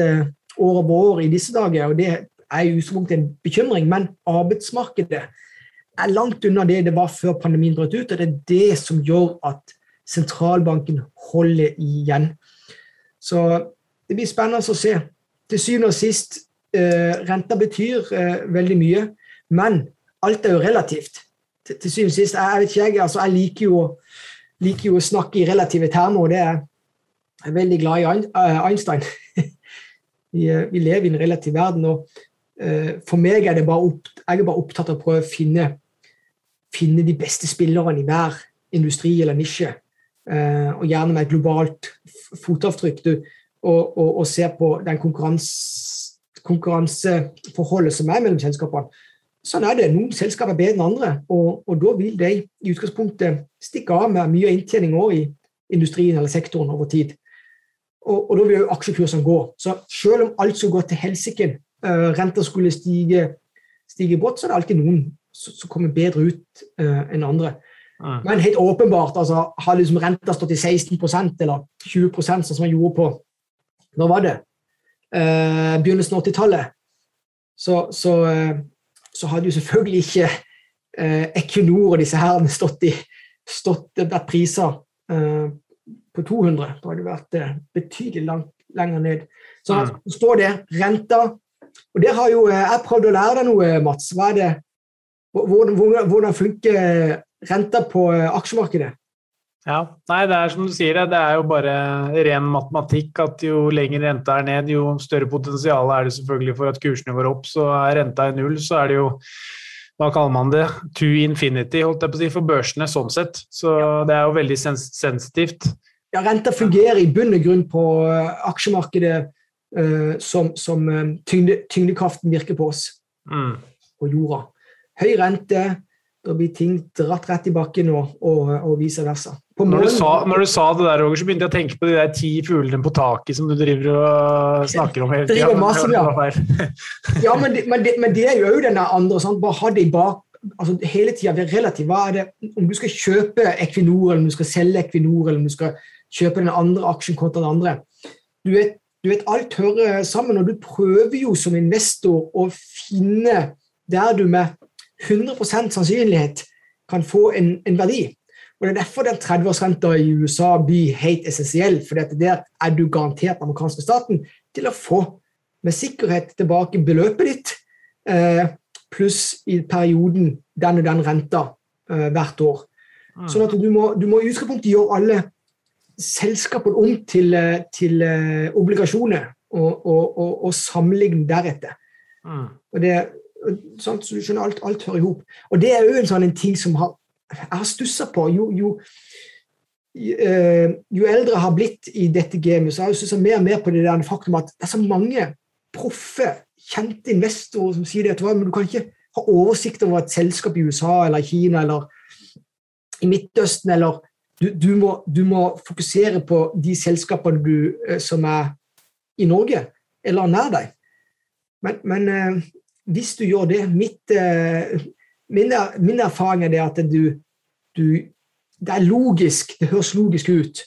Speaker 2: eh, år over år i disse dager. og Det er i utgangspunktet en bekymring, men arbeidsmarkedet er langt unna det det var før pandemien brøt ut. og Det er det som gjør at sentralbanken holder igjen. Så det blir spennende å se. Til syvende og sist, renta betyr veldig mye, men alt er jo relativt til, til syvende og sist jeg, vet ikke, jeg, altså, jeg liker jo, liker jo, å snakke i relative termer, og det er jeg veldig glad i eh, Einstein. vi, eh, vi, lever i en relativ verden, og uh, for meg er det bare opp, jeg er bare opptatt av å prøve å finne, finne de beste spillerne i hver industri eller nisje. Uh, og gjerne med et globalt fotavtrykk. Du, og, og, og se på den konkurranse, konkurranseforholdet som er mellom selskapene. Sånn er det. Noen selskaper er bedre enn andre, og, og, da vil de i utgangspunktet stikke av med mye inntjening i industrien eller sektoren over tid. Og, og da vil jo aksjekursene gå. Så selv om alt skulle gå til helsike, uh, renter skulle stige, stige brått, så er det alltid noen som kommer bedre ut uh, enn andre. Mm. Men helt åpenbart, altså, har liksom renta stått i 16% eller 20% sånn som man gjorde på Når var det? Uh, begynnelsen av 80-tallet. Så, så uh, så hadde jo selvfølgelig ikke eh, Equinor og disse her stått i stått, vært priser eh, på 200. Da hadde det vært eh, betydelig langt, lenger ned. Så mm. står det renta. Og der har jo eh, jeg prøvd å lære deg noe, Mats. Hva er det, hvordan, hvordan funker renta på eh, aksjemarkedet?
Speaker 1: Ja, nei, det er som du sier, det er jo bare ren matematikk at jo lenger renta er ned, jo større potensial er det selvfølgelig for at kursene går opp. Så er renta i null, så er det jo hva kaller man det, to infinity holdt jeg på å si, for børsene sånn sett. Så det er jo veldig sens sensitivt.
Speaker 2: Ja, Renta fungerer i bunn og grunn på uh, aksjemarkedet uh, som, som uh, tyngde, tyngdekraften virker på oss, mm. på jorda. Høy rente, Da blir ting dratt rett i bakken og, og, og vice versa.
Speaker 1: Når du, sa, når du, sa, det der, Roger, så begynte jeg å tenke på de der ti fuglene på taket som du driver og snakker om hele tida.
Speaker 2: Ja, ja men, det, men, det, men det er jo den andre. Sant? Bare ha det i bak altså Hele tida være relativ. Hva er det, om du skal kjøpe Equinor, eller om du skal selge Equinor, eller om du skal kjøpe den andre aksjen kontra den andre Du vet, du vet alt hører sammen, og du prøver jo som investor å finne der du med 100% sannsynlighet kan få en, en verdi. Og Det er derfor den 30-årsrenta i USA blir helt essensiell. For der er du garantert den amerikanske staten til å få med sikkerhet tilbake beløpet ditt, eh, pluss i perioden den og den renta eh, hvert år. Mm. Sånn at du må, du må i utgangspunktet gjøre alle selskapene om til, eh, til obligasjoner, og, og, og, og, sammenligne deretter. Mm. Og det, sånn, så du skjønner, alt, alt hører i hop. Og det er jo en sånn en ting som har, jeg har stussa på. Jo, jo, uh, jo, eldre jeg har blitt i dette gamet, så har jeg stussa mer og mer på det der faktum at det er så mange proffe, kjente investorer som sier det. Men du kan ikke ha oversikt over et selskap i USA eller Kina eller i Midtøsten eller du, du, må, du, må, fokusere på de selskapene du, eh, som er i Norge eller nær deg. Men, men eh, hvis du gjør det mitt, eh, min, min, erfaring er det at du, du, Det er logisk, det høres logisk ut,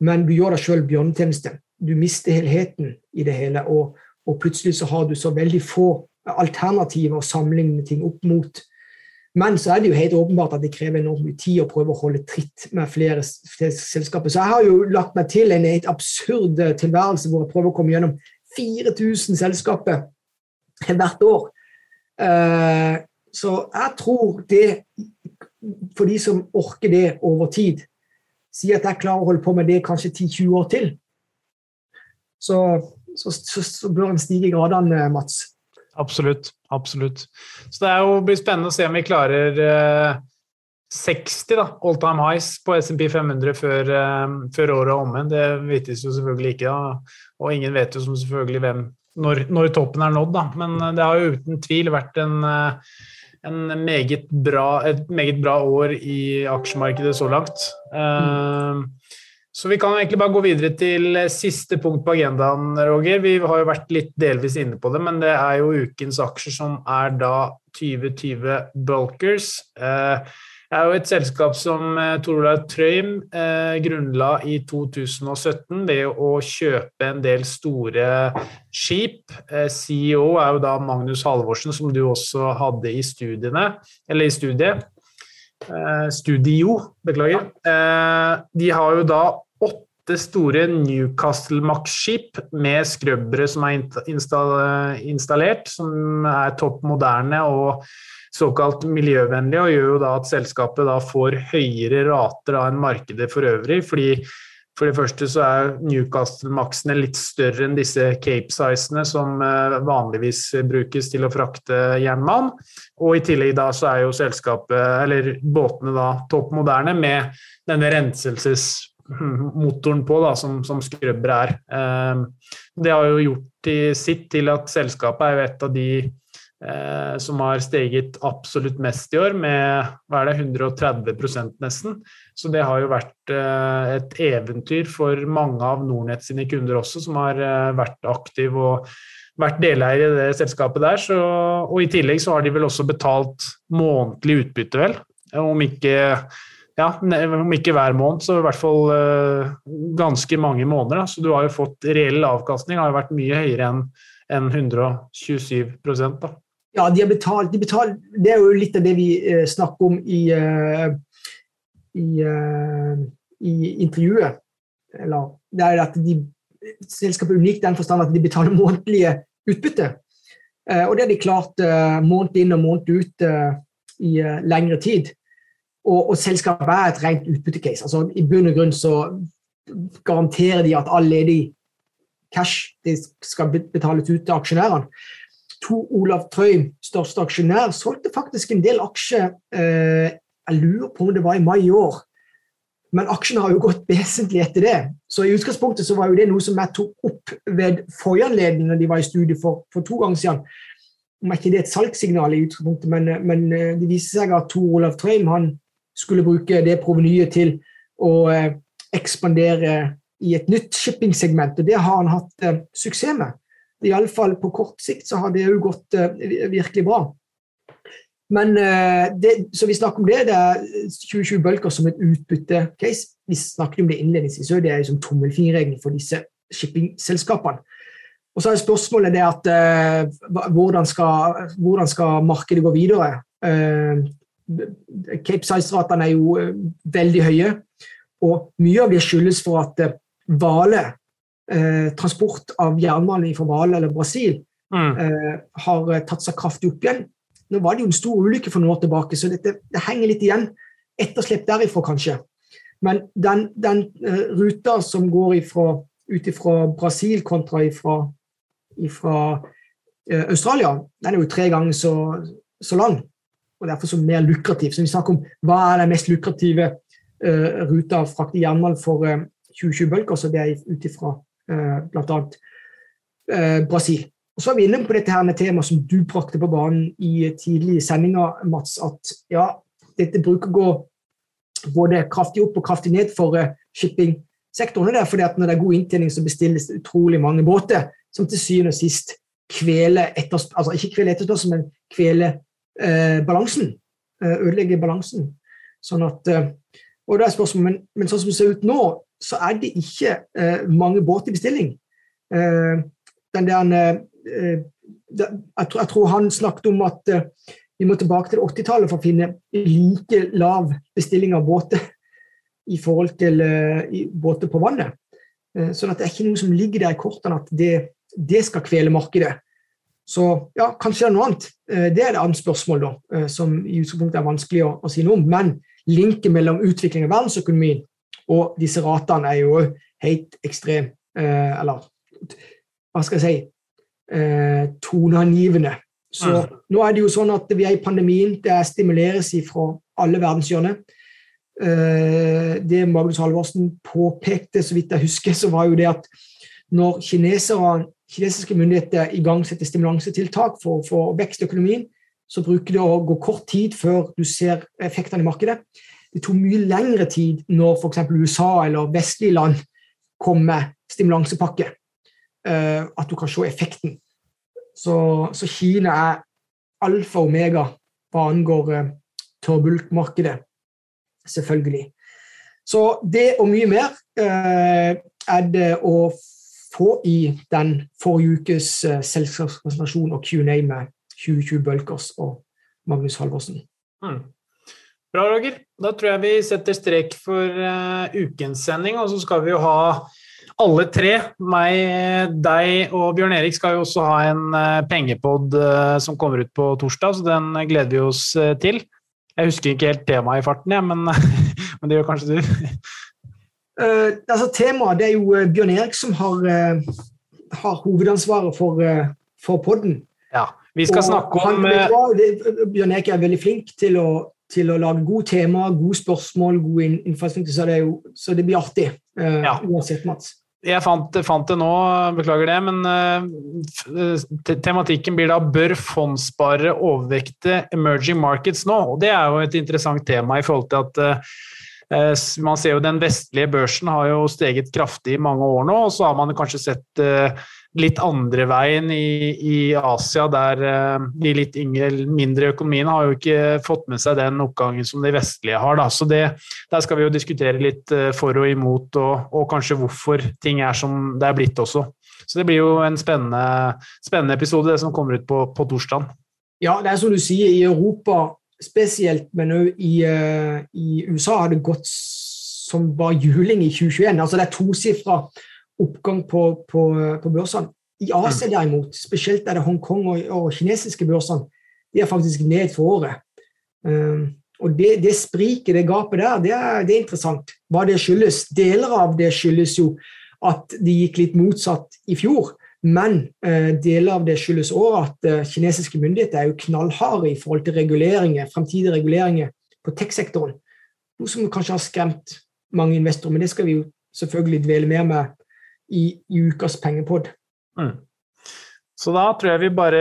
Speaker 2: men du gjør deg sjøl bjørnetjeneste. Du mister helheten i det hele, og, og, plutselig så har du så veldig få alternativer å sammenligne ting opp mot. Men så er det jo helt åpenbart at det krever enormt mye tid å prøve å holde tritt med flere, flere, selskaper. Så jeg har jo lagt meg til en helt absurd tilværelse hvor jeg prøver å komme gjennom 4000 selskaper hvert år. Eh, så jeg tror det, for de som orker det over tid, sier at jeg klarer å holde på med det kanskje 10-20 år til, så, så, så, så bør en stige i gradene, Mats.
Speaker 1: Absolutt. Absolutt. Så det jo, blir spennende å se om vi klarer eh, 60 da, all time highs på SMP 500 før, eh, før året er omme. Det vites jo selvfølgelig ikke, da. og ingen vet jo som selvfølgelig hvem når, når, toppen er nådd. Da. Men eh, det har jo uten tvil vært en, eh, meget bra, et meget bra år i aksjemarkedet så langt. Mm. Uh, så vi kan egentlig bare gå videre til siste punkt på agendaen, Roger. Vi har jo vært litt delvis inne på det, men det er jo ukens aksjer som er da 2020 Bulkers. Eh, det er jo et selskap som eh, Tor Olav Trøim eh, grunnla i 2017 ved å kjøpe en del store skip. CEO er jo da Magnus Halvorsen, som du også hadde i studiene, eller i studiet. Studio, beklager. De har jo da åtte store Newcastle Max-skip med skrøbbere som er installert, som er topp moderne og såkalt miljøvennlig, og gjør jo da at selskapet da får høyere rater av enn markedet for øvrig. fordi for det første så er Newcastle-maksene litt større enn disse Cape-sizene som eh, vanligvis brukes til å frakte jernmann. Og i tillegg da så er jo selskapet, eller båtene da, topp moderne med denne renselses motoren på, da, som, som skrubber er. Eh, det har jo gjort sitt til at selskapet er jo et av de som har steget absolutt mest i år, med hva er det, 130% nesten. Så det har jo vært eh, et eventyr for mange av Nordnett sine kunder også, som har eh, vært aktive og vært deleier i det selskapet der. Så, og i tillegg så har de vel også betalt månedlig utbytte, vel. Om ikke ja, om ikke hver måned, så i hvert fall ganske mange måneder. Da. Så du har jo fått reell avkastning har jo vært mye høyere enn en 127 da.
Speaker 2: Ja, de har betalt, de betalt, Det er jo litt av det vi eh, snakker om i, eh, i, i, intervjuet. Eller det er at de, selskapet er unikt i den forstand at de betaler månedlige utbytte. og det har de klart måned inn og måned ut i lengre tid. Og, og selskapet er et rent utbyttecase. Altså, I bunn og grunn så garanterer de at all ledig cash skal betales ut til aksjonærene. To Olav Trøim, største aksjonær, solgte faktisk en del aksjer eh, Jeg lurer på om det var i mai i år. Men aksjene har jo gått vesentlig etter det. Så i utgangspunktet så var jo det noe som jeg tok opp ved forrige anledning når de var i studiet for, for to ganger siden. om ikke det er et salgssignal i utgangspunktet, men, men det viser seg at Tor Olav Trøim han skulle bruke det provenyet til å ekspandere i et nytt shippingsegment, og det har han hatt eh, suksess med. Iallfall på kort sikt så har det jo gått eh, virkelig bra. Men eh, det, Så vi snakker om det. Det er 2020 bølger som et utbytte-case. Vi snakket om det innledningsvis, og det er liksom tommelfingerregelen for disse shippingselskapene. Og så er spørsmålet det at uh, hvordan, skal, hvordan, skal, markedet gå videre? Uh, Cape Size-ratene er jo uh, veldig høye, og mye av det skyldes for at Vale, eh, transport av jernmalm fra Vale eller Brasil, mm. eh, har eh, tatt seg kraftig opp igjen. Nå var det jo en stor ulykke for noen år tilbake, så dette, det henger litt igjen. Etterslep derifra, kanskje. Men den, den uh, ruta som går ut fra Brasil kontra ifra, ifra uh, Australia, den er jo tre ganger så, så, lang. Og derfor så mer lukrativ. Så vi snakker om hva er den mest lukrative uh, ruta å frakte jernmalm for, 2020-bølger, så det er ut ifra bl.a. Eh, Brasil. Og så er vi inne på dette her med temaet som du brakte på banen i tidlige sendinger, Mats, at ja, dette bruker gå både kraftig opp og kraftig ned for uh, shippingsektoren. Det er fordi at når det er god inntjening, så bestilles det utrolig mange båter som til syvende og sist kveler etterspørselen, altså ikke kveler etterspørselen, men kveler eh, balansen. Eh, ødelegger balansen. Sånn at, eh, og da er spørsmålet, men, men sånn som det ser ut nå, så er det ikke eh, mange båter i bestilling. Eh, den der, eh, jeg, tror, jeg, tror, han snakket om at eh, vi må tilbake til 80-tallet for å finne like lav bestilling av båter i forhold til i båter på vannet. Eh, sånn at det er ikke noe som ligger der i kortene at det, det skal kvele markedet. Så ja, kanskje det er noe annet. Det er et annet spørsmål, da, som i utgangspunktet er vanskelig å, å si noe om. Men linken mellom utvikling av verdensøkonomien og disse ratene er jo helt ekstrem eh, Eller hva skal jeg si eh, toneangivende. Så ja. nå er det jo sånn at vi er i pandemien. Det stimuleres fra alle verdenshjørner. Eh, det Magnus Halvorsen påpekte, så vidt jeg husker, så var jo det at når kinesiske myndigheter igangsetter stimulansetiltak for, for vekstøkonomien, så bruker det å gå kort tid før du ser effektene i markedet. Det tok mye lengre tid når f.eks. USA eller vestlige land kom med stimulansepakke, uh, at du kan se effekten. Så, så Kina er alfa og omega hva angår uh, tørrbulkmarkedet, selvfølgelig. Så det og mye mer uh, er det å få i den forrige ukes selskapspresentasjon og Q&A med 2020 Bulkers og Magnus Halvorsen. Mm.
Speaker 1: Bra, Roger. Da tror jeg vi setter strek for uh, ukens sending, og så skal vi jo ha alle tre, meg, deg og Bjørn Erik, skal jo også ha en uh, pengepod uh, som kommer ut på torsdag, så den gleder vi oss til. Jeg husker ikke helt temaet i farten, ja, men, men, det gjør kanskje du.
Speaker 2: altså, temaet det er jo Bjørn Erik som har, har hovedansvaret for, for podden.
Speaker 1: Ja, vi skal og snakke om
Speaker 2: han, Bjørn Erik er veldig flink til å til å lage gode temaer, gode spørsmål, gode innfallsvinkler, så, det så det blir artig. Uh, ja. Uansett, Mats.
Speaker 1: Jeg fant, fant, det nå, beklager det, men uh, tematikken blir da 'Bør fondssparere overvekte emerging markets nå?' Og Det er jo et interessant tema i forhold til at uh, man ser jo Den vestlige børsen har jo steget kraftig i mange år nå, og så har man kanskje sett litt andre veien i, i Asia, der de litt yngre, mindre økonomiene har jo ikke fått med seg den oppgangen som de vestlige har. Da. Så det, der skal vi jo diskutere litt uh, for og imot, og, og, kanskje hvorfor ting er som det er blitt også. Så det blir jo en spennende, spennende episode, det som kommer ut på, på torsdag.
Speaker 2: Ja, det er som du sier, i Europa spesielt, men òg i, uh, i, USA har det gått som bare juling i 2021. Altså det er tosifra oppgang på, på, på børsene. I Asia mm. derimot, spesielt er det Hongkong og, og kinesiske børsene, de er faktisk ned for året. Um, og det, det spriket, det gapet der, det er, det er, interessant. Hva det skyldes. Deler av det skyldes jo at det gikk litt motsatt i fjor. Men uh, deler av det skyldes òg at uh, kinesiske myndigheter er jo knallharde i forhold til reguleringer, fremtidige reguleringer på tech-sektoren. Noe som kanskje har skremt mange investorer, men det skal vi jo selvfølgelig dvele mer med i, i ukas pengepod. Mm.
Speaker 1: Så da tror jeg vi bare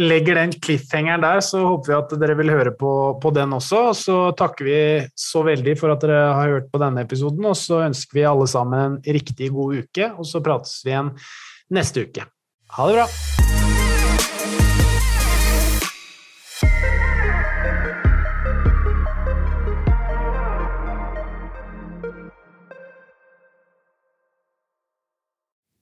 Speaker 1: legger den cliffhangeren der, så håper vi at dere vil høre på, på den også. Og så takker vi så veldig for at dere har hørt på denne episoden, og så ønsker vi alle sammen en riktig god uke, og så prates vi igjen neste uke. Ha det bra!